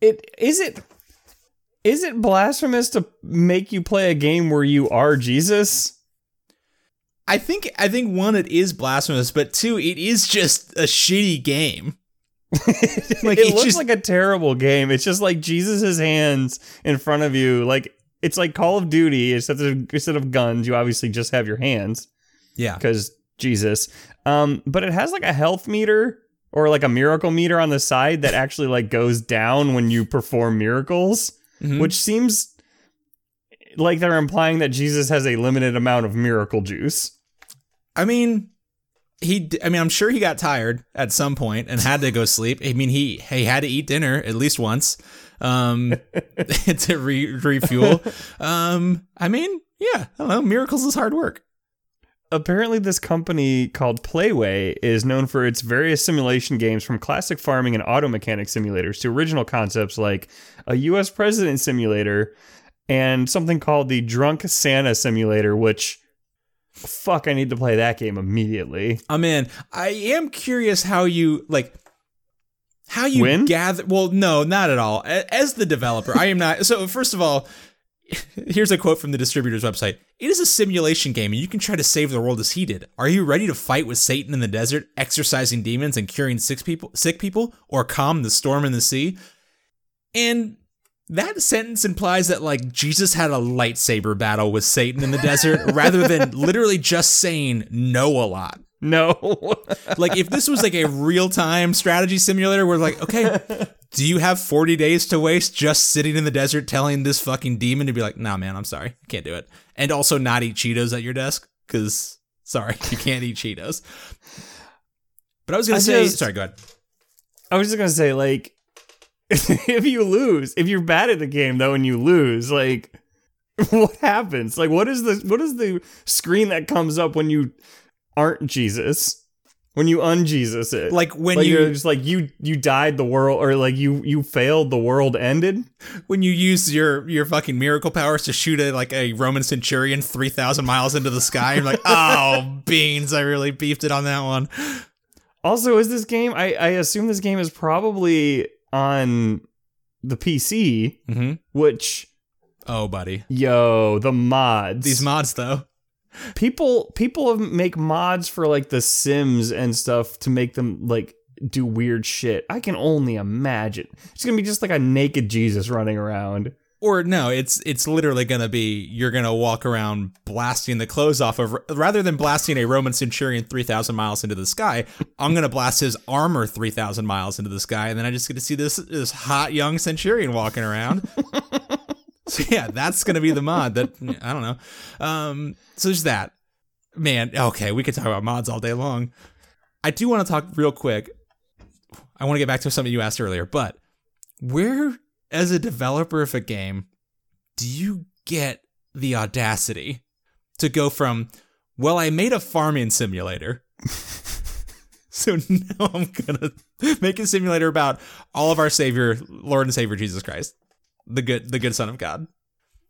it is it is it blasphemous to make you play a game where you are Jesus? I think I think one it is blasphemous, but two it is just a shitty game. (laughs) Like, it looks just- like a terrible game. It's just like Jesus' hands in front of you. Like it's like Call of Duty, except instead of guns, you obviously just have your hands Yeah. because Jesus. Um, but it has like a health meter or like a miracle meter on the side that actually like goes down when you perform miracles, Mhm. which seems like they're implying that Jesus has a limited amount of miracle juice. I mean, he I mean, I'm sure he got tired at some point and had to go sleep. I mean, he he had to eat dinner at least once, um, (laughs) to re- refuel. (laughs) Um, I mean, yeah, I don't know. Miracles is hard work. Apparently this company called Playway is known for its various simulation games from classic farming and auto mechanic simulators to original concepts like a US president simulator and something called the Drunk Santa simulator which fuck I need to play that game immediately. I'm in. I am curious how you like how you Win? gather. Well, no, not at all. As the developer, I am not. So first of all, (laughs) here's a quote from the distributor's website. It is a simulation game, and you can try to save the world as he did. Are you ready to fight with Satan in the desert, exorcising demons and curing sick people, sick people, or calm the storm in the sea? And that sentence implies that like Jesus had a lightsaber battle with Satan in the desert, (laughs) rather than literally just saying no a lot No. (laughs) like if this was like a real-time strategy simulator where like okay do you have 40 days to waste just sitting in the desert telling this fucking demon to be like nah man i'm sorry I can't do it and also not eat cheetos at your desk because sorry (laughs) you can't eat cheetos but i was gonna I say just- sorry go ahead I was just going to say like (laughs) if you lose, if you're bad at the game though and you lose, like what happens? Like what is the what is the screen that comes up when you aren't Jesus? When you un-Jesus it. like when like you you're just like you you died the world or like you you failed the world ended. when you use your your fucking miracle powers to shoot a like a roman centurion 3000 miles into the sky you're like (laughs) oh beans i really beefed it on that one Also, is this game I I assume this game is probably on the PC, mm-hmm. which oh buddy yo, the mods. these mods though people people make mods for like the sims and stuff to make them like do weird shit i can only imagine it's gonna be just like a naked jesus running around Or no, it's it's literally gonna be you're gonna walk around blasting the clothes off of rather than blasting a Roman centurion three thousand miles into the sky. I'm gonna blast his armor three thousand miles into the sky, and then I just get to see this this hot young centurion walking around. (laughs) so (laughs) yeah, that's gonna be the mod. That I don't know. Um, so there's that. Man, okay, we could talk about mods all day long. I do want to talk real quick. I want to get back to something you asked earlier, but where as a developer of a game do you get the audacity to go from well i made a farming simulator (laughs) So now I'm gonna (laughs) make a simulator about all of our Savior, Lord and Savior Jesus Christ, the good, the good Son of God.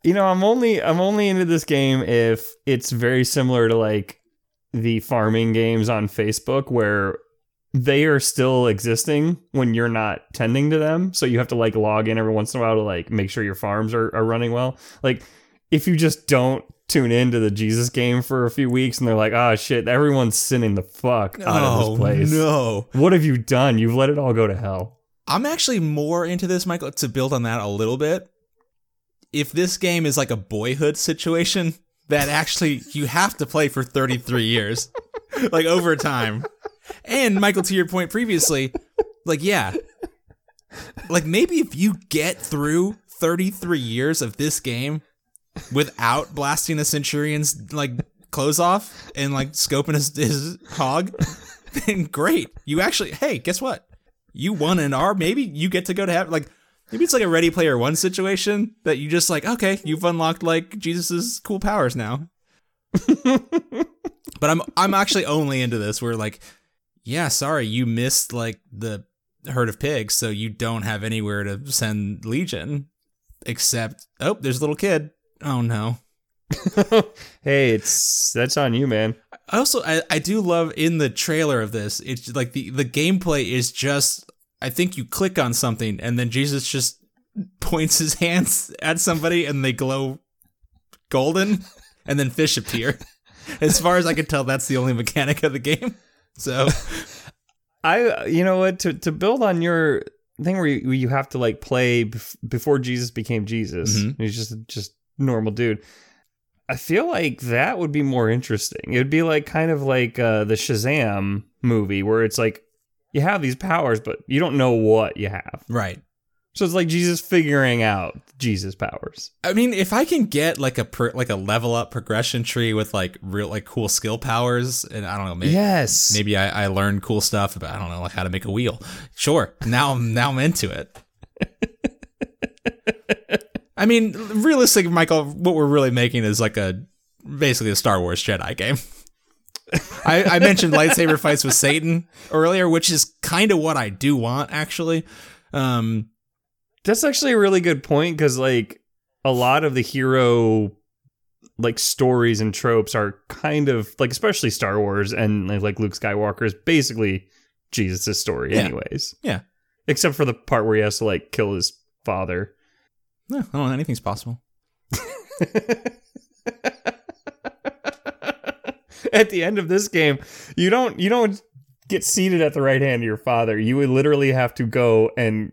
You know, I'm only I'm only into this game if it's very similar to like the farming games on Facebook where they are still existing when you're not tending to them. So you have to like log in every once in a while to like make sure your farms are, are running well. Like if you just don't tune into the Jesus game for a few weeks and they're like, oh shit, everyone's sinning the fuck out of this oh, place. no! What have you done? You've let it all go to hell. I'm actually more into this, Michael, to build on that a little bit. If this game is like a boyhood situation, (laughs) that actually you have to play for 33 years, (laughs) like over time. And Michael, to your point previously, like, yeah, like maybe if you get through 33 years of this game without blasting a Centurion's like clothes off and like scoping his, his hog, (laughs) then great. You actually, hey, guess what? You won an R. Maybe you get to go to heaven. Like, maybe it's like a Ready Player One situation that you just like, okay, you've unlocked like Jesus's cool powers now. (laughs) but I'm I'm actually only into this where like, yeah, sorry, you missed like the herd of pigs, so you don't have anywhere to send Legion. Except, oh, there's a little kid. Oh no. (laughs) hey, it's that's on you, man. I also I, I do love in the trailer of this, it's like the the gameplay is just I think you click on something and then Jesus just points his hands at somebody and they glow golden and then fish appear. As far as I can tell, that's the only mechanic of the game. So I, you know what, to to build on your thing where you, where you have to like play bef- before Jesus became Jesus. Mhm. He's just just normal dude. I feel like that would be more interesting. It would be like kind of like uh, the Shazam movie where it's like you have these powers, but you don't know what you have. Right. So it's like Jesus figuring out Jesus powers. I mean, if I can get like a pro, like a level up progression tree with like real like cool skill powers, and I don't know, maybe Yes. maybe I, I learned cool stuff about I don't know like how to make a wheel. Sure, now I'm now I'm into it. I mean, realistic, Michael. What we're really making is like a basically a Star Wars Jedi game. I, I mentioned lightsaber fights with Satan earlier, which is kind of what I do want actually. Um, That's actually a really good point because like a lot of the hero like stories and tropes are kind of like especially Star Wars and like, Luke Skywalker is basically Jesus' story Yeah. anyways. Yeah. Except for the part where he has to like kill his father. No, I don't know, anything's possible. (laughs) at the end of this game, you don't you don't get seated at the right hand of your father. You would literally have to go and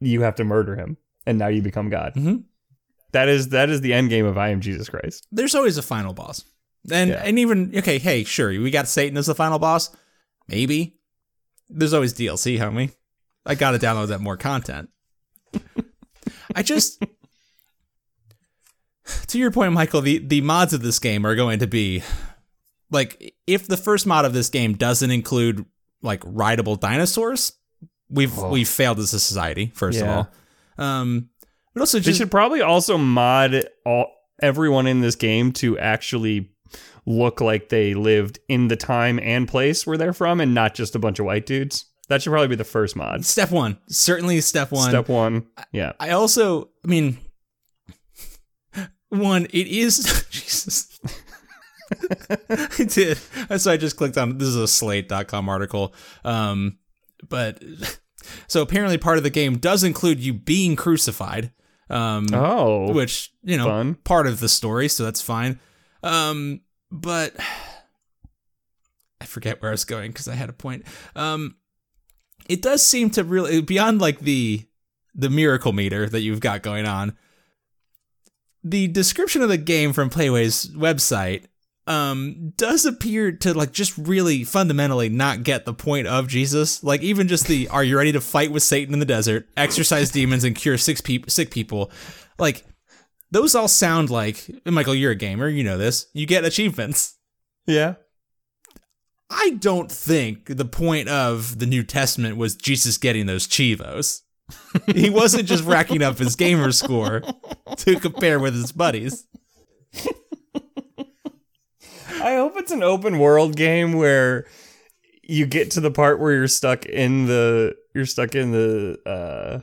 you have to murder him, and now you become God. Mhm. That is that is the end game of I am Jesus Christ. there's always a final boss. And Yeah. and even okay, hey, sure, we got Satan as the final boss. Maybe. There's always DLC, homie. I gotta download that more content. (laughs) I just to your point, Michael, the, the mods of this game are going to be like if the first mod of this game doesn't include like rideable dinosaurs, we've Oh. we've failed as a society, first Yeah. of all. Um but also They should probably also mod all everyone in this game to actually look like they lived in the time and place where they're from, and not just a bunch of white dudes. That should probably be the first mod. step one. Certainly step one. Step one. Yeah. I also, I mean, one, it is (laughs) Jesus. I did. So I just clicked on this is a slate.com article. Um, but so apparently part of the game does include you being crucified. Um, Oh. which, you know, fun. part of the story, so that's fine. Um, but I forget where I was going because I had a point. Um, it does seem to really beyond like the the miracle meter that you've got going on. The description of the game from Playway's website um does appear to like just really fundamentally not get the point of Jesus. Like even just the are you ready to fight with Satan in the desert, exorcise (laughs) demons and cure six peop sick people. Like those all sound like Michael, you're a gamer, you know this. You get achievements. Yeah. I don't think the point of the New Testament was Jesus getting those chivos. He wasn't just racking up his gamer score to compare with his buddies. I hope it's an open world game where you get to the part where you're stuck in the you're stuck in the uh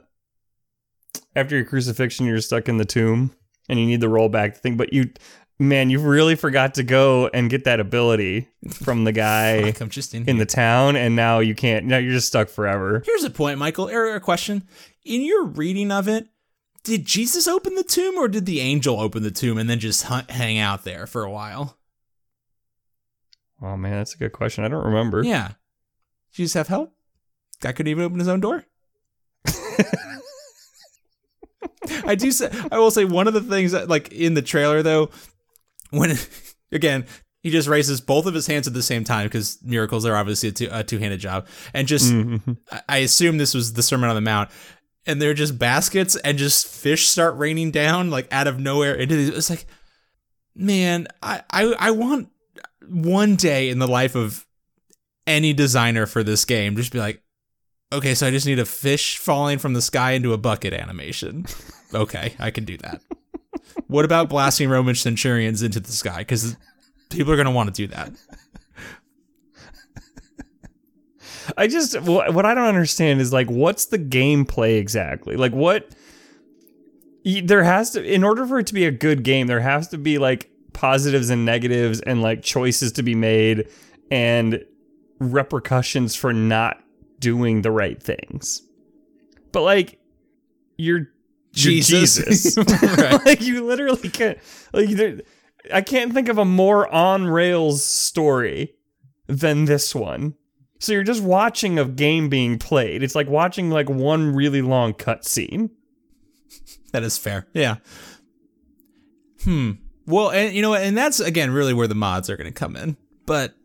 after your crucifixion you're stuck in the tomb and you need the rollback thing but you man you really forgot to go and get that ability from the guy (laughs) Fuck, I'm just in, in the town and now you can't now you're just stuck forever Here's a point, Michael. Or a question. In your reading of it, did Jesus open the tomb or did the angel open the tomb and then just hunt, hang out there for a while? oh man that's a good question i don't remember Yeah. Did Jesus have help? Guy couldn't even open his own door? (laughs) I do say, I will say one of the things that, like in the trailer though, when (laughs) again, he just raises both of his hands at the same time because miracles are obviously a, two, a two-handed job and just Mhm. I- I assume this was the Sermon on the Mount, and they're just baskets, and just fish start raining down like out of nowhere into these. It's like, man, I, I I want one day in the life of any designer for this game just be like, okay, so I just need a fish falling from the sky into a bucket animation. (laughs) Okay, I can do that. What about blasting Roman centurions into the sky? Because people are gonna want to do that. I just what I don't understand is like what's the gameplay exactly? Like what there has to in order for it to be a good game, there has to be like positives and negatives and like choices to be made and repercussions for not doing the right things. But like you're Jesus. Jesus. (laughs) Right. (laughs) like you literally can't like there, I can't think of a more on rails story than this one. So you're just watching a game being played. It's like watching like one really long cutscene. That is fair. Yeah. Hmm. Well, and you know, and that's again really where the mods are going to come in. But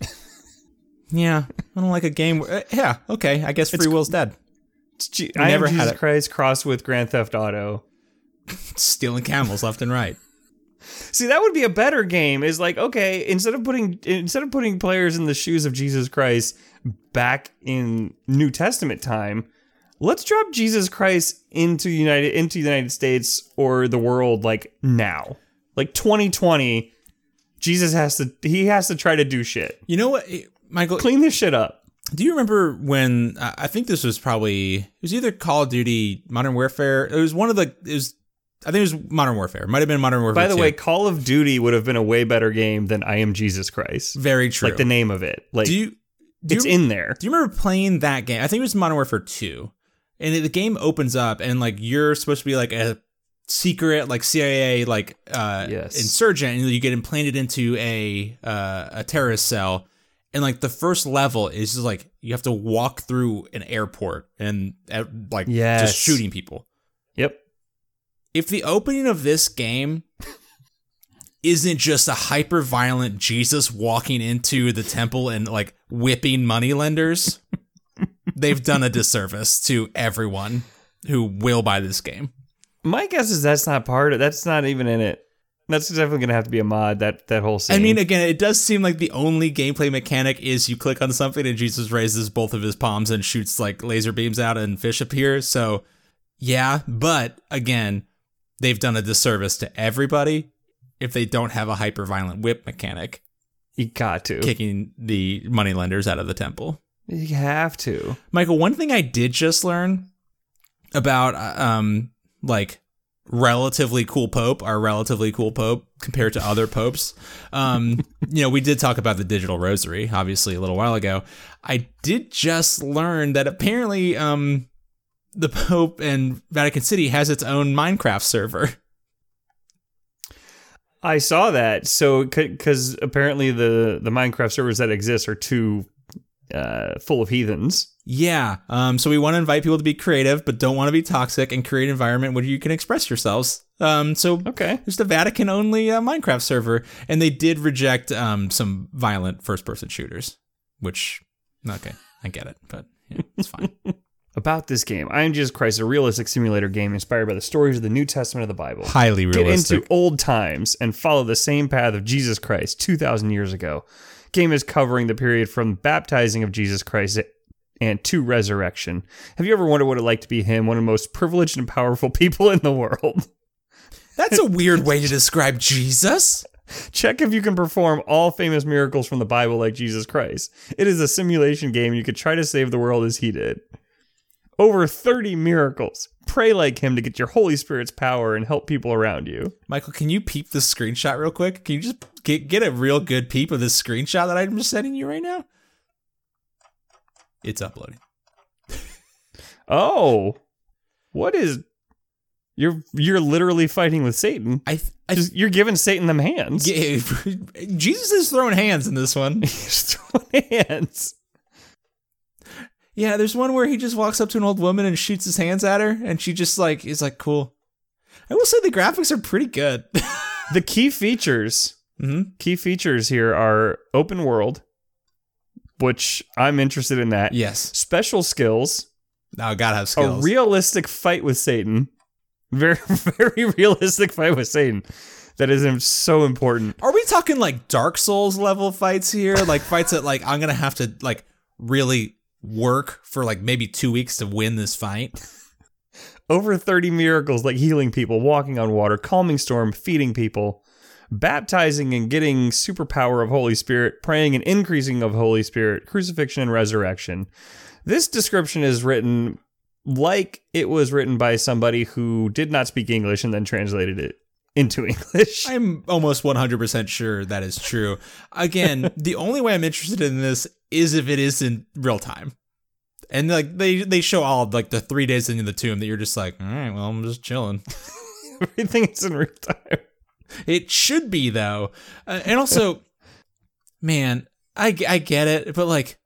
(laughs) yeah, I don't like a game. Where, uh, yeah, okay. I guess free will's dead. I never am had Jesus it. Christ crossed with Grand Theft Auto. Stealing camels left and right. See, that would be a better game. Is like okay, instead of putting instead of putting players in the shoes of Jesus Christ back in New Testament time, let's drop Jesus Christ into United into the United States or the world like now, like 2020. Jesus has to he has to try to do shit, You know what, eh, Michael? clean this shit up. Do you remember when I think this was probably it was either Call of Duty Modern Warfare? It was one of the it was I think it was Modern Warfare. It might have been Modern Warfare. By the 2. way, Call of Duty would have been a way better game than I Am Jesus Christ. very true. Like the name of it, like do you do it's you, in there. Do you remember playing that game? I think it was Modern Warfare 2. And the game opens up and like you're supposed to be like a secret like CIA like uh Yes. insurgent and you get implanted into a uh a terrorist cell and like the first level is just like you have to walk through an airport and uh, like Yes. just shooting people. Yep. If the opening of this game isn't just a hyper violent Jesus walking into the temple and like whipping moneylenders, (laughs) they've done a disservice to everyone who will buy this game. My guess is that's not part of that's not even in it. That's definitely gonna have to be a mod. That that whole scene. I mean, again, it does seem like the only gameplay mechanic is you click on something and Jesus raises both of his palms and shoots like laser beams out and fish appear. So, yeah, but again, they've done a disservice to everybody if they don't have a hyper violent whip mechanic you got to. kicking the moneylenders out of the temple. You have to. Michael, one thing I did just learn about uh, um like relatively cool pope, our relatively cool pope compared to other popes. Um, you know, we did talk about the digital rosary obviously a little while ago. I did just learn that apparently um the pope and Vatican City has its own Minecraft server. I saw that. So because apparently the the Minecraft servers that exist are too uh, full of heathens. Yeah. Um, so we want to invite people to be creative, but don't want to be toxic and create an environment where you can express yourselves. Um, so Okay. There's the Vatican only uh, Minecraft server, and they did reject um, some violent first person shooters, which, okay, I get it, but yeah, it's fine. (laughs) About this game, I Am Jesus Christ, a realistic simulator game inspired by the stories of the New Testament of the Bible. Highly realistic. Get into old times and follow the same path of Jesus Christ 2,000 years ago. Game is covering the period from baptizing of Jesus Christ and to resurrection. Have you ever wondered what it like to be him, one of the most privileged and powerful (laughs) people in the world? That's a weird way to describe Jesus. (laughs) Check if you can perform all famous miracles from the Bible like Jesus Christ. It is a simulation game. You could try to save the world as he did. Over 30 miracles. Pray like him to get your Holy Spirit's power and help people around you. Michael, can you peep this screenshot real quick? Can you just get get a real good peep of this screenshot that I'm just sending you right now? It's uploading. Oh. What is you're you're literally fighting with Satan. I, I Just, you're giving Satan them hands. yeah, (laughs) Jesus is throwing hands in this one. (laughs) He's throwing hands. Yeah, there's one where he just walks up to an old woman and shoots his hands at her, and she just like is like, cool. I will say the graphics are pretty good. (laughs) The key features hmm key features here are open world, which I'm interested in that. Yes. Special skills, Now, gotta have skills. a realistic fight with Satan. Very, (laughs) very realistic fight with Satan. That is so important. Are we talking like Dark Souls level fights here? Like fights that like I'm gonna have to like really work for like maybe two weeks to win this fight? Over 30 miracles like healing people, walking on water, calming storm, feeding people, baptizing and getting superpower of Holy Spirit, praying and increasing of Holy Spirit, crucifixion and resurrection. This description is written like it was written by somebody who did not speak English and then translated it into (laughs) English. I'm almost 100% sure that is true. Again, (laughs) the only way I'm interested in this is if it is in real time. And like they they show all like the 3 days into the tomb that you're just like, "All right, well, I'm just chilling." (laughs) Everything is in real time. It should be though. Uh, and also (laughs) man, I I get it, but like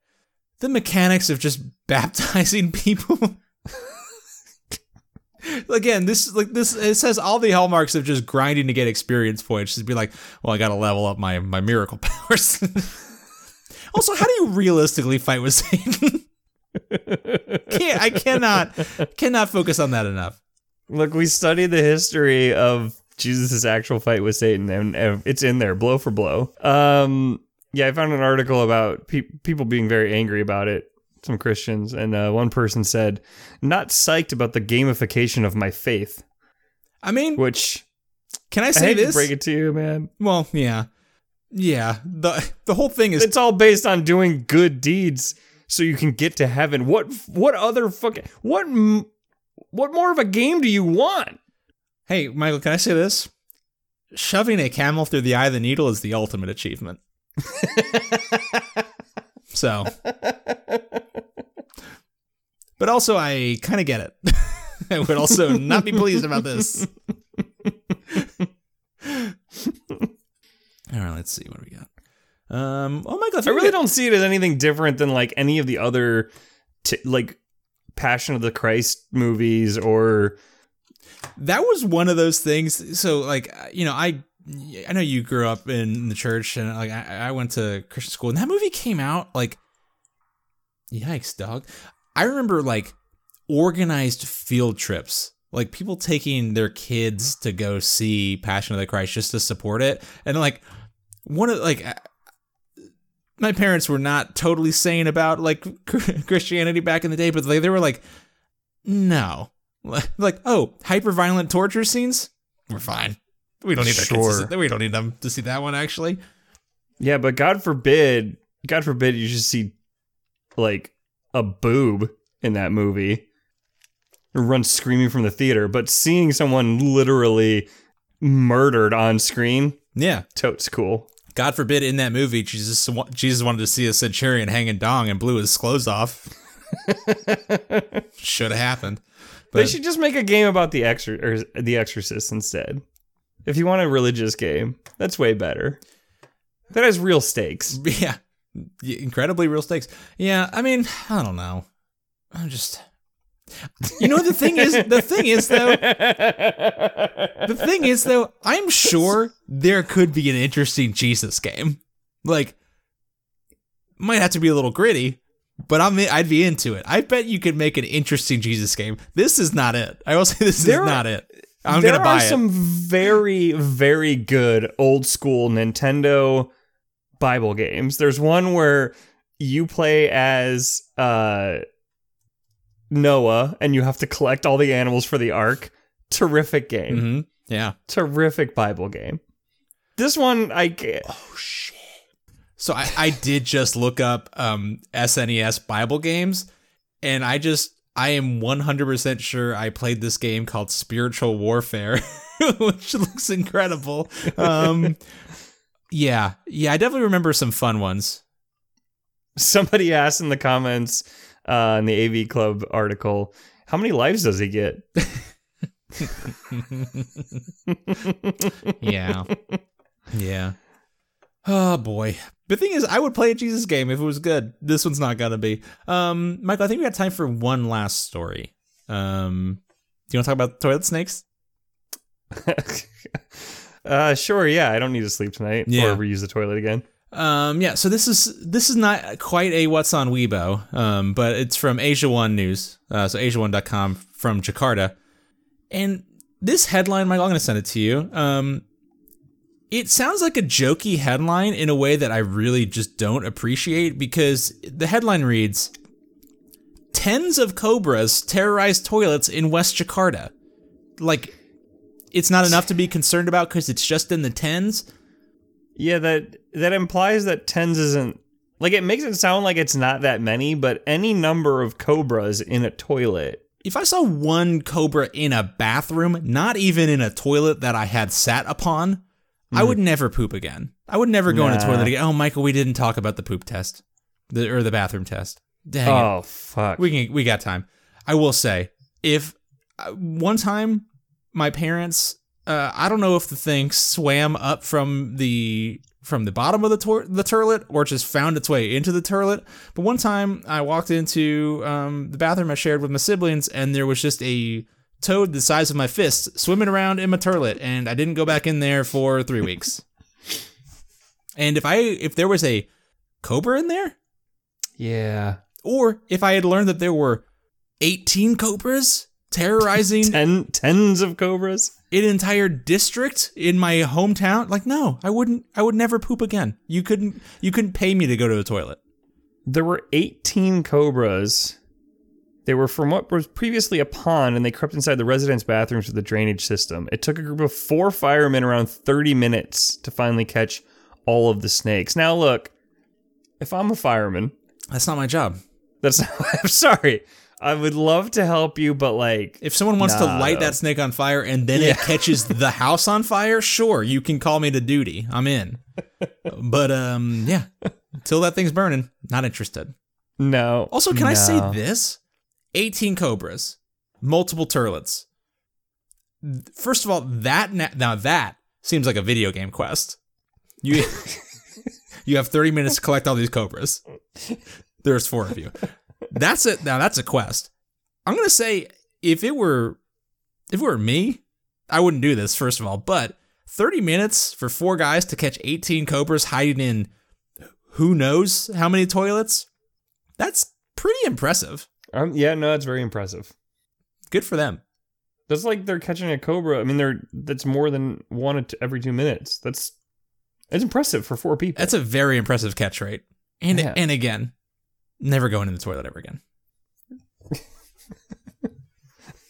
the mechanics of just (laughs) baptizing people (laughs) Again, this like this it says all the hallmarks of just grinding to get experience points. Just be like, well, I got to level up my my miracle powers. also, how do you realistically fight with Satan? Can't I cannot cannot focus on that enough. Look, we studied the history of Jesus' actual fight with Satan, and, and it's in there, blow for blow. Um, yeah, I found an article about pe- people being very angry about it. Some Christians, and uh, one person said, "Not psyched about the gamification of my faith." I mean, Which can I I say to this? break it to you, man. Well, yeah, yeah. the The whole thing is It's all based on doing good deeds so you can get to heaven. What what other fucking what what more of a game do you want? Hey, Michael, can I say this? Shoving a camel through the eye of the needle is the ultimate achievement. (laughs) so, but also, I kind of get it. (laughs) I would also not be pleased about this. (laughs) All right, let's see what do we got. Um, oh my god, I really don't see it as anything different than like any of the other t- like Passion of the Christ movies or that was one of those things. So, like, you know, I I know you grew up in the church, and like I, I went to Christian school, and that movie came out like, yikes, dog. I remember like organized field trips, like people taking their kids to go see Passion of the Christ just to support it, and like one of like. My parents were not totally sane about like (laughs) Christianity back in the day, but like, they were like, no, (laughs) like, oh, hyper violent torture scenes? We're fine. We don't need our kids to Sure. we don't need them to see that one actually. yeah, but God forbid, God forbid you just see like a boob in that movie or run screaming from the theater, but seeing someone literally murdered on screen, Yeah. totes cool. God forbid in that movie Jesus Jesus wanted to see a centurion hanging dong and blew his clothes off. (laughs) Should have happened. They should just make a game about the exor- or the Exorcist instead. If you want a religious game, that's way better. That has real stakes. (laughs) Yeah. Incredibly real stakes. Yeah, I mean, I don't know. I'm just You know the thing is the thing is though (laughs) the thing is though I'm sure there could be an interesting Jesus game. Like might have to be a little gritty, but I'm I'd be into it. I bet you could make an interesting Jesus game. This is not it. I will (laughs) say this There is are- not it. I'm gonna buy it. There are some very, very good old school Nintendo Bible games. There's one where you play as uh, Noah and you have to collect all the animals for the ark. Terrific game. hmm Yeah. Terrific Bible game. This one, I can't. Oh shit. So I, I did just look up um, SNES Bible games, and I just I am 100% sure I played this game called Spiritual Warfare, (laughs) which looks incredible. Um, yeah, yeah, I definitely remember some fun ones. Somebody asked in the comments uh, in the AV Club article, how many lives does he get? (laughs) yeah. (laughs) Yeah. Oh boy. The thing is, I would play a Jesus game if it was good. This one's not gonna be. Um, Michael, I think we got time for one last story. Um, do you want to talk about toilet snakes? (laughs) uh, sure. Yeah, I don't need to sleep tonight Yeah. or reuse the toilet again. Um, yeah. So this is this is not quite a what's on Weibo, um, but it's from Asia One News. Uh, so AsiaOne.com from Jakarta, and this headline, Michael, I'm gonna send it to you. Um, it sounds like a jokey headline in a way that I really just don't appreciate because the headline reads Tens of cobras terrorize toilets in West Jakarta. Like, it's not enough to be concerned about because it's just in the tens. Yeah, that that implies that tens isn't like it makes it sound like it's not that many, but any number of cobras in a toilet. If I saw one cobra in a bathroom, not even in a toilet that I had sat upon, I would never poop again. I would never go in a Nah. toilet again. Oh, Michael, we didn't talk about the poop test, the, or the bathroom test. Dang it. Oh fuck. We can we got time. I will say if uh, one time my parents uh, I don't know if the thing swam up from the from the bottom of the tor- the turlet or just found its way into the toilet. But one time I walked into um, the bathroom I shared with my siblings and there was just a toad the size of my fist swimming around in my turlet and I didn't go back in there for 3 weeks. and if I if there was a cobra in there yeah. or if I had learned that there were 18 cobras terrorizing (laughs) Ten tens of cobras. In an entire district in my hometown, like no, I wouldn't I would never poop again. You couldn't you couldn't pay me to go to the toilet. There were 18 cobras. They were from what was previously a pond, and they crept inside the residence bathrooms with the drainage system. It took a group of four firemen around 30 minutes to finally catch all of the snakes. Now, look, if I'm a fireman, That's not my job. that's not, (laughs) I'm sorry. I would love to help you, but like, If someone wants to light that snake on fire and then it (laughs) catches the house on fire, sure, you can call me to duty. I'm in. but um yeah, until that thing's burning, not interested. no. Also, can I say this? 18 cobras, multiple turlets. First of all, that na- now that seems like a video game quest. You (laughs) you have 30 minutes to collect all these cobras. There's four of you. That's it. Now that's a quest. I'm gonna say if it were if it were me, I wouldn't do this. First of all, but 30 minutes for four guys to catch 18 cobras hiding in who knows how many toilets. That's pretty impressive. Um, yeah, no, that's very impressive. Good for them. That's like they're catching a cobra. I mean, they're that's more than one every two minutes. That's it's impressive for four people. That's a very impressive catch rate. And Yeah. and again, never going in the toilet ever again. (laughs)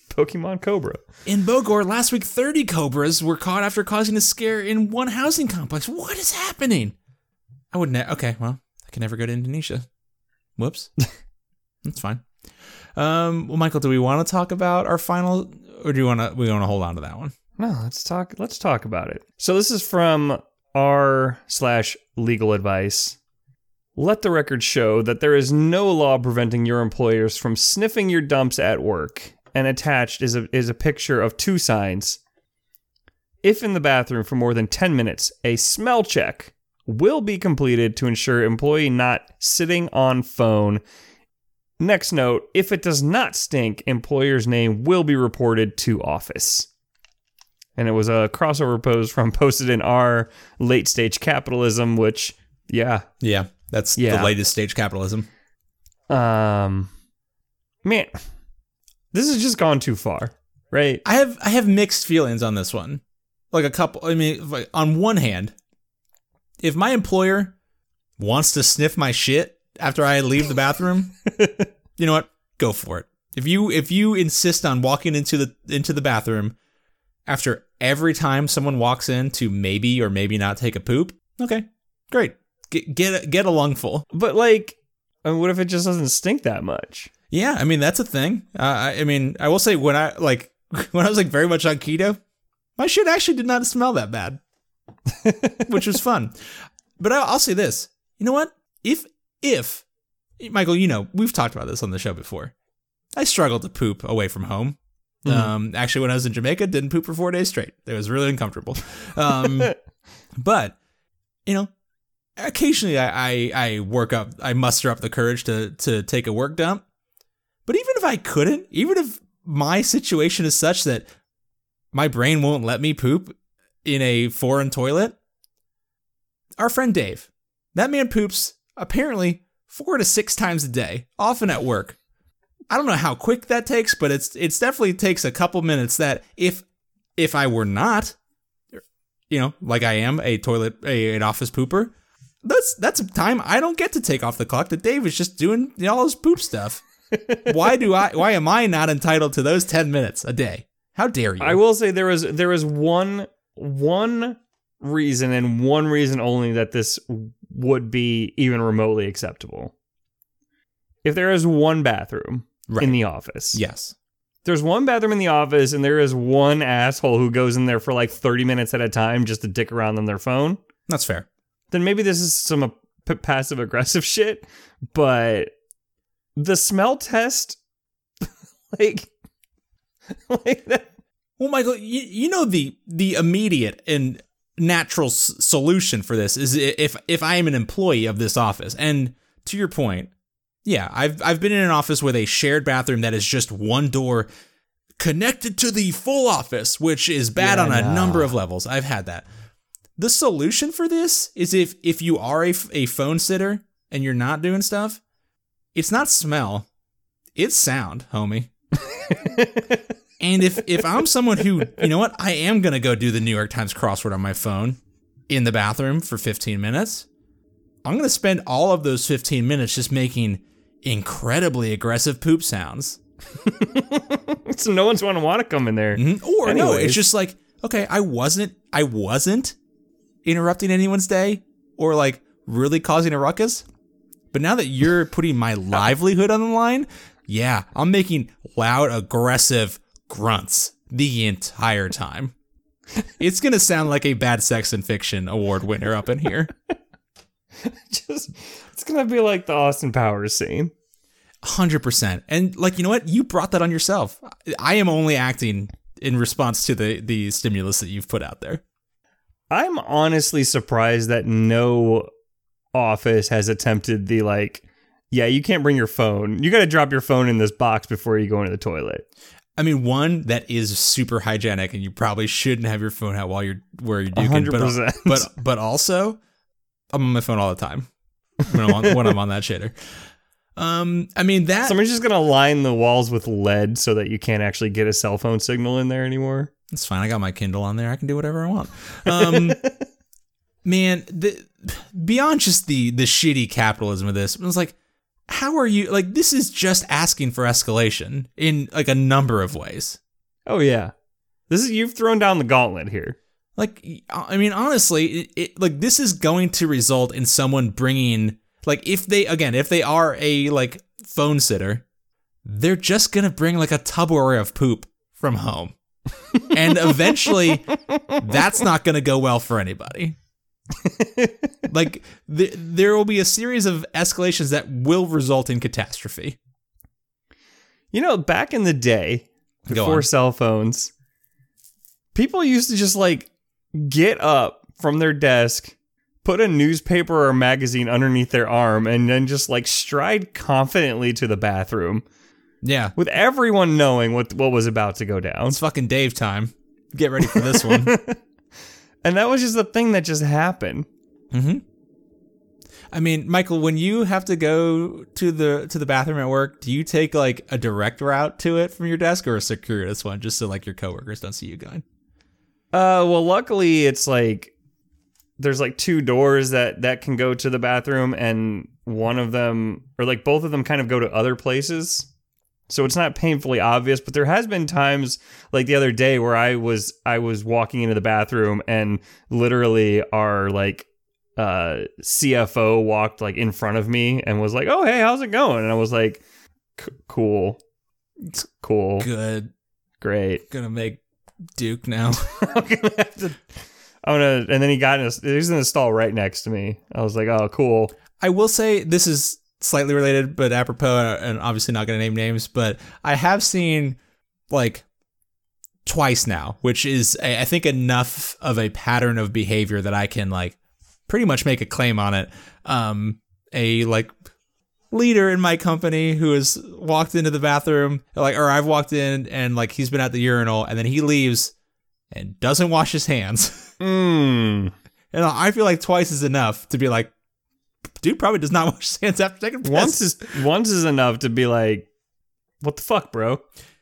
Pokemon Cobra. In Bogor, last week, 30 cobras were caught after causing a scare in one housing complex. What is happening? I would ne- okay, well, I can never go to Indonesia. Whoops. (laughs) That's fine. Um, well, Michael, do we want to talk about our final, or do you want to? We want to hold on to that one? No, let's talk. Let's talk about it. So this is from r slash legal advice. Let the record show that there is no law preventing your employers from sniffing your dumps at work. And attached is a is a picture of two signs. If in the bathroom for more than 10 minutes, a smell check will be completed to ensure employee not sitting on phone. Next note, if it does not stink, employer's name will be reported to office and it was a crossover post from (laughs) posted in our late stage capitalism which yeah Yeah, that's Yeah. the latest stage capitalism. um man this has just gone too far right I have I have mixed feelings on this one. Like a couple. I mean, like, on one hand, if my employer wants to sniff my shit after I leave the bathroom, (laughs) you know what? Go for it. If you if you insist on walking into the into the bathroom after every time someone walks in to maybe or maybe not take a poop, okay, great. Get get a, get a lungful. But like, I mean, what if it just doesn't stink that much? Yeah, I mean that's a thing. Uh, I, I mean, I will say when I like (laughs) when I was like very much on keto, my shit actually did not smell that bad, (laughs) which was fun. But I'll say this: you know what? If if Michael, you know we've talked about this on the show before. I struggled to poop away from home. Um, actually, when I was in Jamaica, didn't poop for four days straight. It was really uncomfortable. Um, (laughs) but you know, occasionally I, I I work up, I muster up the courage to to take a work dump. But even if I couldn't, even if my situation is such that my brain won't let me poop in a foreign toilet, our friend Dave, that man poops apparently four to six times a day, often at work. I don't know how quick that takes, but it's it's definitely takes a couple minutes that if if I were not, you know, like I am a toilet a, an office pooper, that's that's a time I don't get to take off the clock. That Dave is just doing all his poop stuff. (laughs) why do I? Why am I not entitled to those ten minutes a day? How dare you? I will say there is there is one one reason and one reason only that this would be even remotely acceptable. If there is one bathroom Right. in the office, yes. there's one bathroom in the office, and there is one asshole who goes in there for like 30 minutes at a time just to dick around on their phone. That's fair. Then maybe this is some p- passive aggressive (laughs) shit, but the smell test, (laughs) like, (laughs) like that. Well, Michael, you, you know the the immediate and natural s- solution for this is if if I am an employee of this office, and to your point, yeah, I've I've been in an office with a shared bathroom that is just one door connected to the full office, which is bad Yeah, on a no. number of levels. I've had that. The solution for this is if if you are a, a phone sitter and you're not doing stuff, it's not smell, it's sound, homie. (laughs) And if if I'm someone who, you know what, I am gonna go do the New York Times crossword on my phone in the bathroom for 15 minutes, I'm gonna spend all of those 15 minutes just making incredibly aggressive poop sounds. (laughs) so no one's going to want to come in there. Mhm. Or no, it's just like, okay, I wasn't I wasn't interrupting anyone's day or like really causing a ruckus. But now that you're putting my livelihood on the line, yeah, I'm making loud, aggressive grunts the entire time. It's gonna sound like a bad sex and fiction award winner up in here. (laughs) Just it's gonna be like the Austin Powers scene. Hundred percent. And like, you know what? You brought that on yourself. I am only acting in response to the the stimulus that you've put out there. I'm honestly surprised that no office has attempted the like, yeah, you can't bring your phone. You got to drop your phone in this box before you go into the toilet. I mean, one that is super hygienic, and you probably shouldn't have your phone out while you're where you're duking. But, 100%. but but also, I'm on my phone all the time when I'm on, when I'm on that shader. Um, I mean that Somebody's just gonna line the walls with lead so that you can't actually get a cell phone signal in there anymore. It's fine. I got my Kindle on there. I can do whatever I want. Um, (laughs) man, the, beyond just the the shitty capitalism of this, it was like, how are you? Like, this is just asking for escalation in like a number of ways. Oh yeah, this is you've thrown down the gauntlet here. Like, uh, I mean, honestly, it, it, like this is going to result in someone bringing, like, if they again, if they are a like phone sitter, they're just gonna bring like a Tupperware of poop from home, and eventually, (laughs) that's not gonna go well for anybody. (laughs) like, th- there will be a series of escalations that will result in catastrophe. You know, back in the day, before cell phones, people used to just like get up from their desk, put a newspaper or magazine underneath their arm, and then just like stride confidently to the bathroom Yeah, with everyone knowing what what was about to go down. it's fucking Dave time. Get ready for this one. (laughs) And that was just a thing that just happened. Mm-hmm. I mean, Michael, when you have to go to the to the bathroom at work, do you take like a direct route to it from your desk or a circuitous one, just so like your coworkers don't see you going? Uh, well, luckily it's like there's like two doors that that can go to the bathroom, and one of them, or like both of them, kind of go to other places. So it's not painfully obvious. But there has been times, like the other day, where I was I was walking into the bathroom and literally our like uh CFO walked like in front of me and was like, "Oh hey, how's it going?" And I was like, "C- "Cool, cool, Good. great." Gonna make Duke now. (laughs) I'm gonna have to. I'm gonna, and then he got in. A, he was in the stall right next to me. I was like, "Oh, cool." I will say this is slightly related, but apropos, and obviously not going to name names, but I have seen like twice now, which is I I think enough of a pattern of behavior that I can like pretty much make a claim on it. Um, a like leader in my company who has walked into the bathroom, like, or I've walked in and like he's been at the urinal, and then he leaves and doesn't wash his hands. Mm. (laughs) And I feel like twice is enough to be like, dude probably does not (laughs) wash his hands after taking piss. Once is once is enough to be like, "What the fuck, bro?"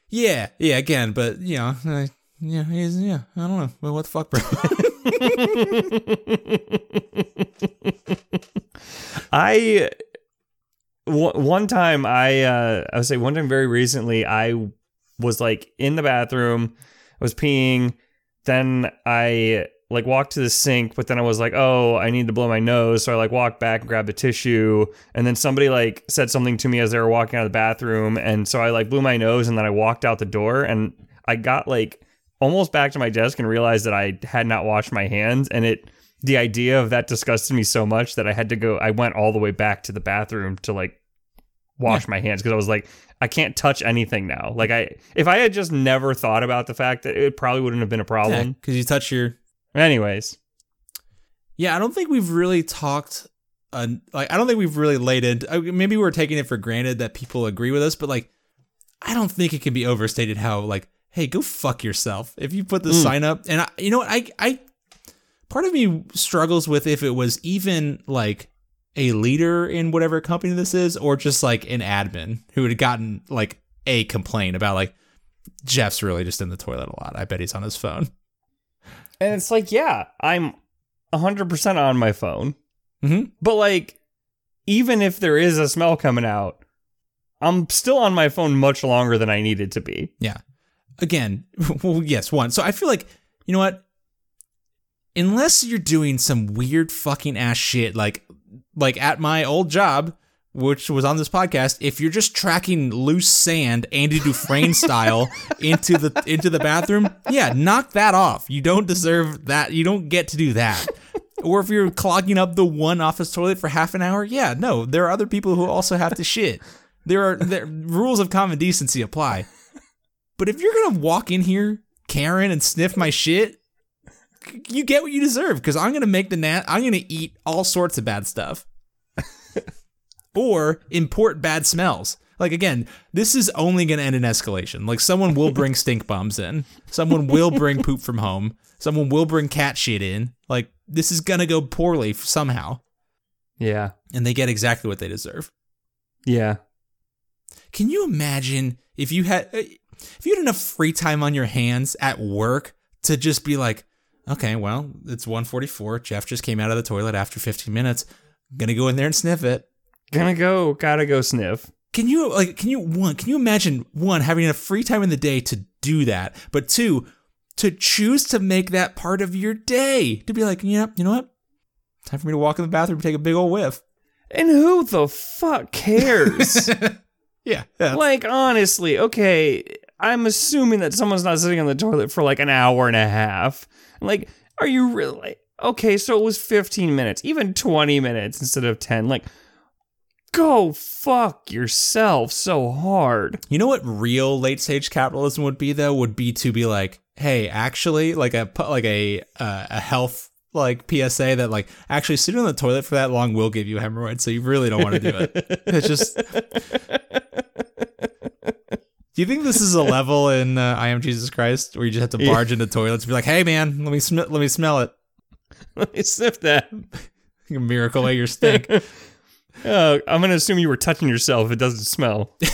yeah, yeah, again, but you know, uh, yeah, he's, yeah, I don't know, well, what the fuck, bro? (laughs) I one one time I uh I would say one time very recently I was like in the bathroom, I was peeing, then I like walked to the sink, but then I was like, oh, I need to blow my nose, so I like walked back and grabbed a tissue, and then somebody like said something to me as they were walking out of the bathroom, and so I like blew my nose, and then I walked out the door, and I got like almost back to my desk and realized that I had not washed my hands, and it the idea of that disgusted me so much that I had to go. I went all the way back to the bathroom to like wash my hands because I was like, I can't touch anything now. Like I, if I had just never thought about the fact that it probably wouldn't have been a problem. Because you touch your. Anyways, Yeah, I don't think we've really talked. Uh, like, I don't think we've really laid into. uh, Maybe we're taking it for granted that people agree with us, but like, I don't think it can be overstated how like, hey, go fuck yourself if you put the Mm. sign up. And I, you know what, I, I, part of me struggles with if it was even like a leader in whatever company this is, or just like an admin who had gotten like a complaint about like Jeff's really just in the toilet a lot. I bet he's on his phone. And it's like, yeah, I'm hundred percent on my phone, Mm-hmm. but like, even if there is a smell coming out, I'm still on my phone much longer than I needed to be. Yeah. Again, (laughs) well, yes, one. So I feel like, you know what? Unless you're doing some weird fucking ass shit, like, like at my old job, which was on this podcast, if you're just tracking loose sand, Andy Dufresne style, (laughs) into the into the bathroom, yeah, knock that off. You don't deserve that. You don't get to do that. Or if you're clogging up the one office toilet for half an hour, yeah, no, there are other people who also have to shit. There are there, rules of common decency apply. But if you're gonna walk in here, Karen, and sniff my shit, you get what you deserve because I'm gonna make the nat. I'm gonna eat all sorts of bad stuff, or import bad smells. Like again, this is only gonna end in escalation. Like someone will bring (laughs) stink bombs in, someone will bring poop from home, someone will bring cat shit in. Like this is gonna go poorly somehow, Yeah, and they get exactly what they deserve. yeah. Can you imagine if you had uh, if you had enough free time on your hands at work to just be like, okay, well, it's 144. Jeff just came out of the toilet after 15 minutes. I'm gonna go in there and sniff it. Gonna go, gotta go sniff. Can you like can you one can you imagine one having enough free time in the day to do that, but two to choose to make that part of your day to be like, yeah, you know what? Time for me to walk in the bathroom and take a big old whiff. And who the fuck cares? (laughs) Yeah, yeah. like honestly, okay, I'm assuming that someone's not sitting on the toilet for like an hour and a half. Like, are you really okay? So it was 15 minutes, even 20 minutes instead of 10. Like, go fuck yourself so hard. You know what real late stage capitalism would be though? Would be to be like, hey, actually, like a like a uh, a health like PSA that like actually sitting on the toilet for that long will give you hemorrhoids, so you really don't want to do it. (laughs) It's just. Do you think this is a level in uh, I Am Jesus Christ where you just have to barge into toilets and be like, "Hey, man, let me sm- let me smell it." (laughs) Let me sniff that. (laughs) A miracle at your stink. Uh, I'm gonna assume you were touching yourself it doesn't smell. (laughs)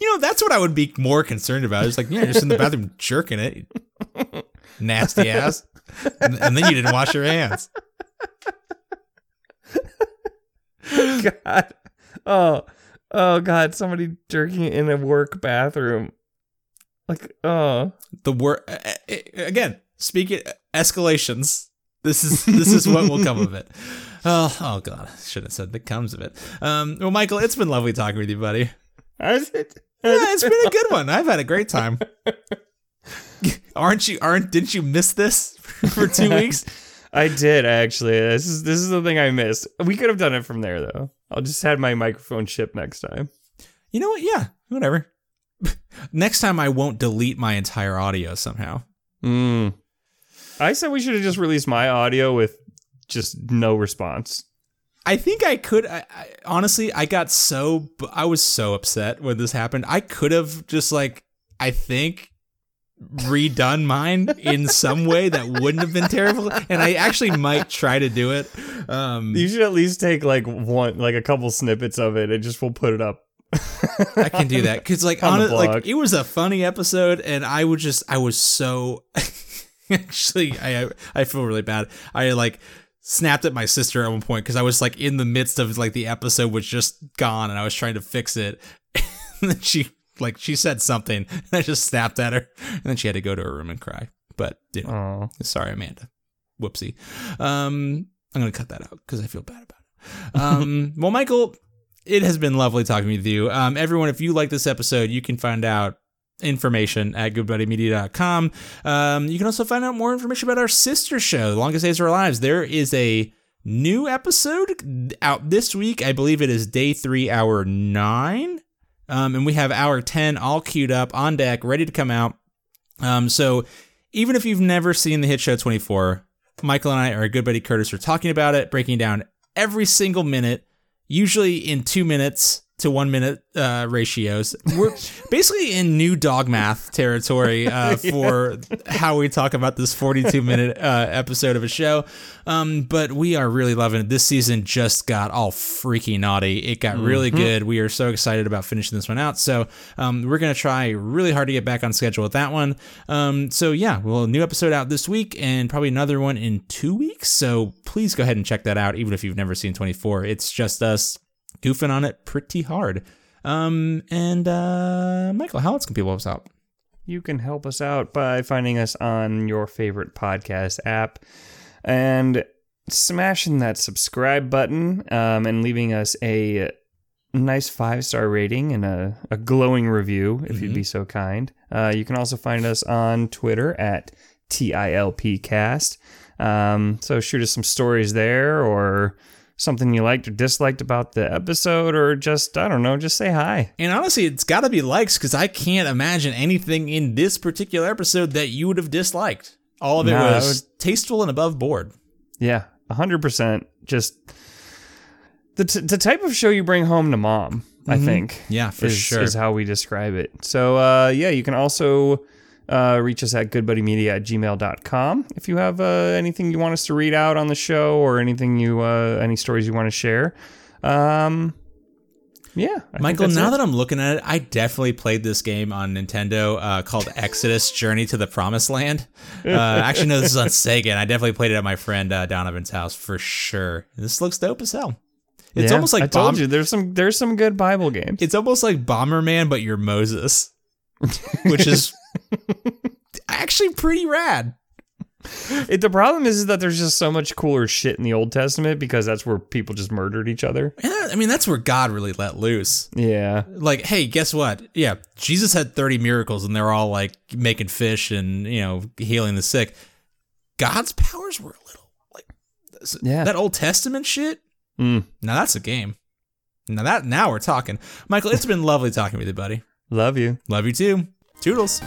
You know, that's what I would be more concerned about. It's like, yeah, you're just in the bathroom (laughs) jerking it. Nasty ass. And, and then you didn't wash your hands. (laughs) God. Oh, Oh God, somebody jerking in a work bathroom. Like, oh, The work again. Speaking escalations. This is this is what will come of it. (laughs) Oh, oh God! I should have said that comes of it. Um, well, Michael, it's been lovely talking with you, buddy. Is it? Yeah, it's been a good one. I've had a great time. (laughs) aren't you? Aren't? Didn't you miss this (laughs) for two weeks? I did actually. This is this is the thing I missed. We could have done it from there though. I'll just had my microphone shipped next time. You know what? Yeah, whatever. Next time, I won't delete my entire audio somehow. Mm. I said we should have just released my audio with just no response. I think I could. I, I, honestly, I got so I was so upset when this happened. I could have just like I think redone mine in some way that wouldn't have been terrible, and I actually might try to do it. Um, You should at least take like one, like a couple snippets of it, and just we'll put it up. I can do that because like (laughs) On on like it was a funny episode, and I would just I was so (laughs) (laughs) actually I I feel really bad. I like snapped at my sister at one point because I was like in the midst of like the episode was just gone, and I was trying to fix it, (laughs) and then she like she said something, and I just snapped at her, and then she had to go to her room and cry. But you know, Sorry, Amanda. Whoopsie. Um, I'm gonna cut that out because I feel bad about it. Um, well, Michael, it has been lovely talking with you. Um, everyone, if you like this episode, you can find out information at goodbuddymedia.com. Um, you can also find out more information about our sister show, The Longest Days of Our Lives. There is a new episode out this week. I believe it is day three, hour nine. Um, and we have hour 10 all queued up on deck, ready to come out. Um, so even if you've never seen the hit show 24, Michael and I, our good buddy Curtis, are talking about it, breaking down every single minute, usually in two minutes to one minute uh, ratios. We're (laughs) basically in new dog math territory uh, (laughs) for how we talk about this 42 minute uh, episode of a show. Um, but we are really loving it. This season just got all freaky naughty. It got really good. We are so excited about finishing this one out. So um, we're going to try really hard to get back on schedule with that one. Um, so yeah, well, a new episode out this week and probably another one in two weeks. So please go ahead and check that out, even if you've never seen 24. It's just us goofing on it pretty hard. Um, and uh, Michael, how else can people help us out? You can help us out by finding us on your favorite podcast app and smashing that subscribe button um, and leaving us a nice five star rating and a, a glowing review if you'd be so kind. Uh, you can also find us on Twitter at TILPcast. Um, so shoot us some stories there or something you liked or disliked about the episode or just, I don't know, just say hi. And honestly, it's got to be likes because I can't imagine anything in this particular episode that you would have disliked. All of it I was tasteful and above board. Yeah, hundred percent. Just the t- the type of show you bring home to mom. I think. Yeah, for is, sure. is how we describe it. So uh, yeah, you can also uh, reach us at goodbuddymedia at gmail.com if you have uh, anything you want us to read out on the show or anything you uh, any stories you want to share. Um, yeah, I Michael, now it. that I'm looking at it, I definitely played this game on Nintendo uh, called (laughs) Exodus Journey to the Promised Land. (laughs) Uh, actually, no, this is on Sega, and I definitely played it at my friend uh, Donovan's house for sure. This looks dope as hell. It's Yeah, almost like I told Bomb- you there's some there's some good Bible games. It's almost like Bomberman, but you're Moses, which is (laughs) (laughs) actually pretty rad. It, the problem is, is that there's just so much cooler shit in the Old Testament because that's where people just murdered each other. Yeah, I mean, that's where God really let loose. Yeah. Like, hey, guess what? Yeah, Jesus had 30 miracles and they're all like making fish and, you know, healing the sick. God's powers were a little like Yeah. that Old Testament shit. Mm. Now that's a game. Now that now we're talking. Michael, it's been lovely talking with you, buddy. Love you. Love you too. Toodles.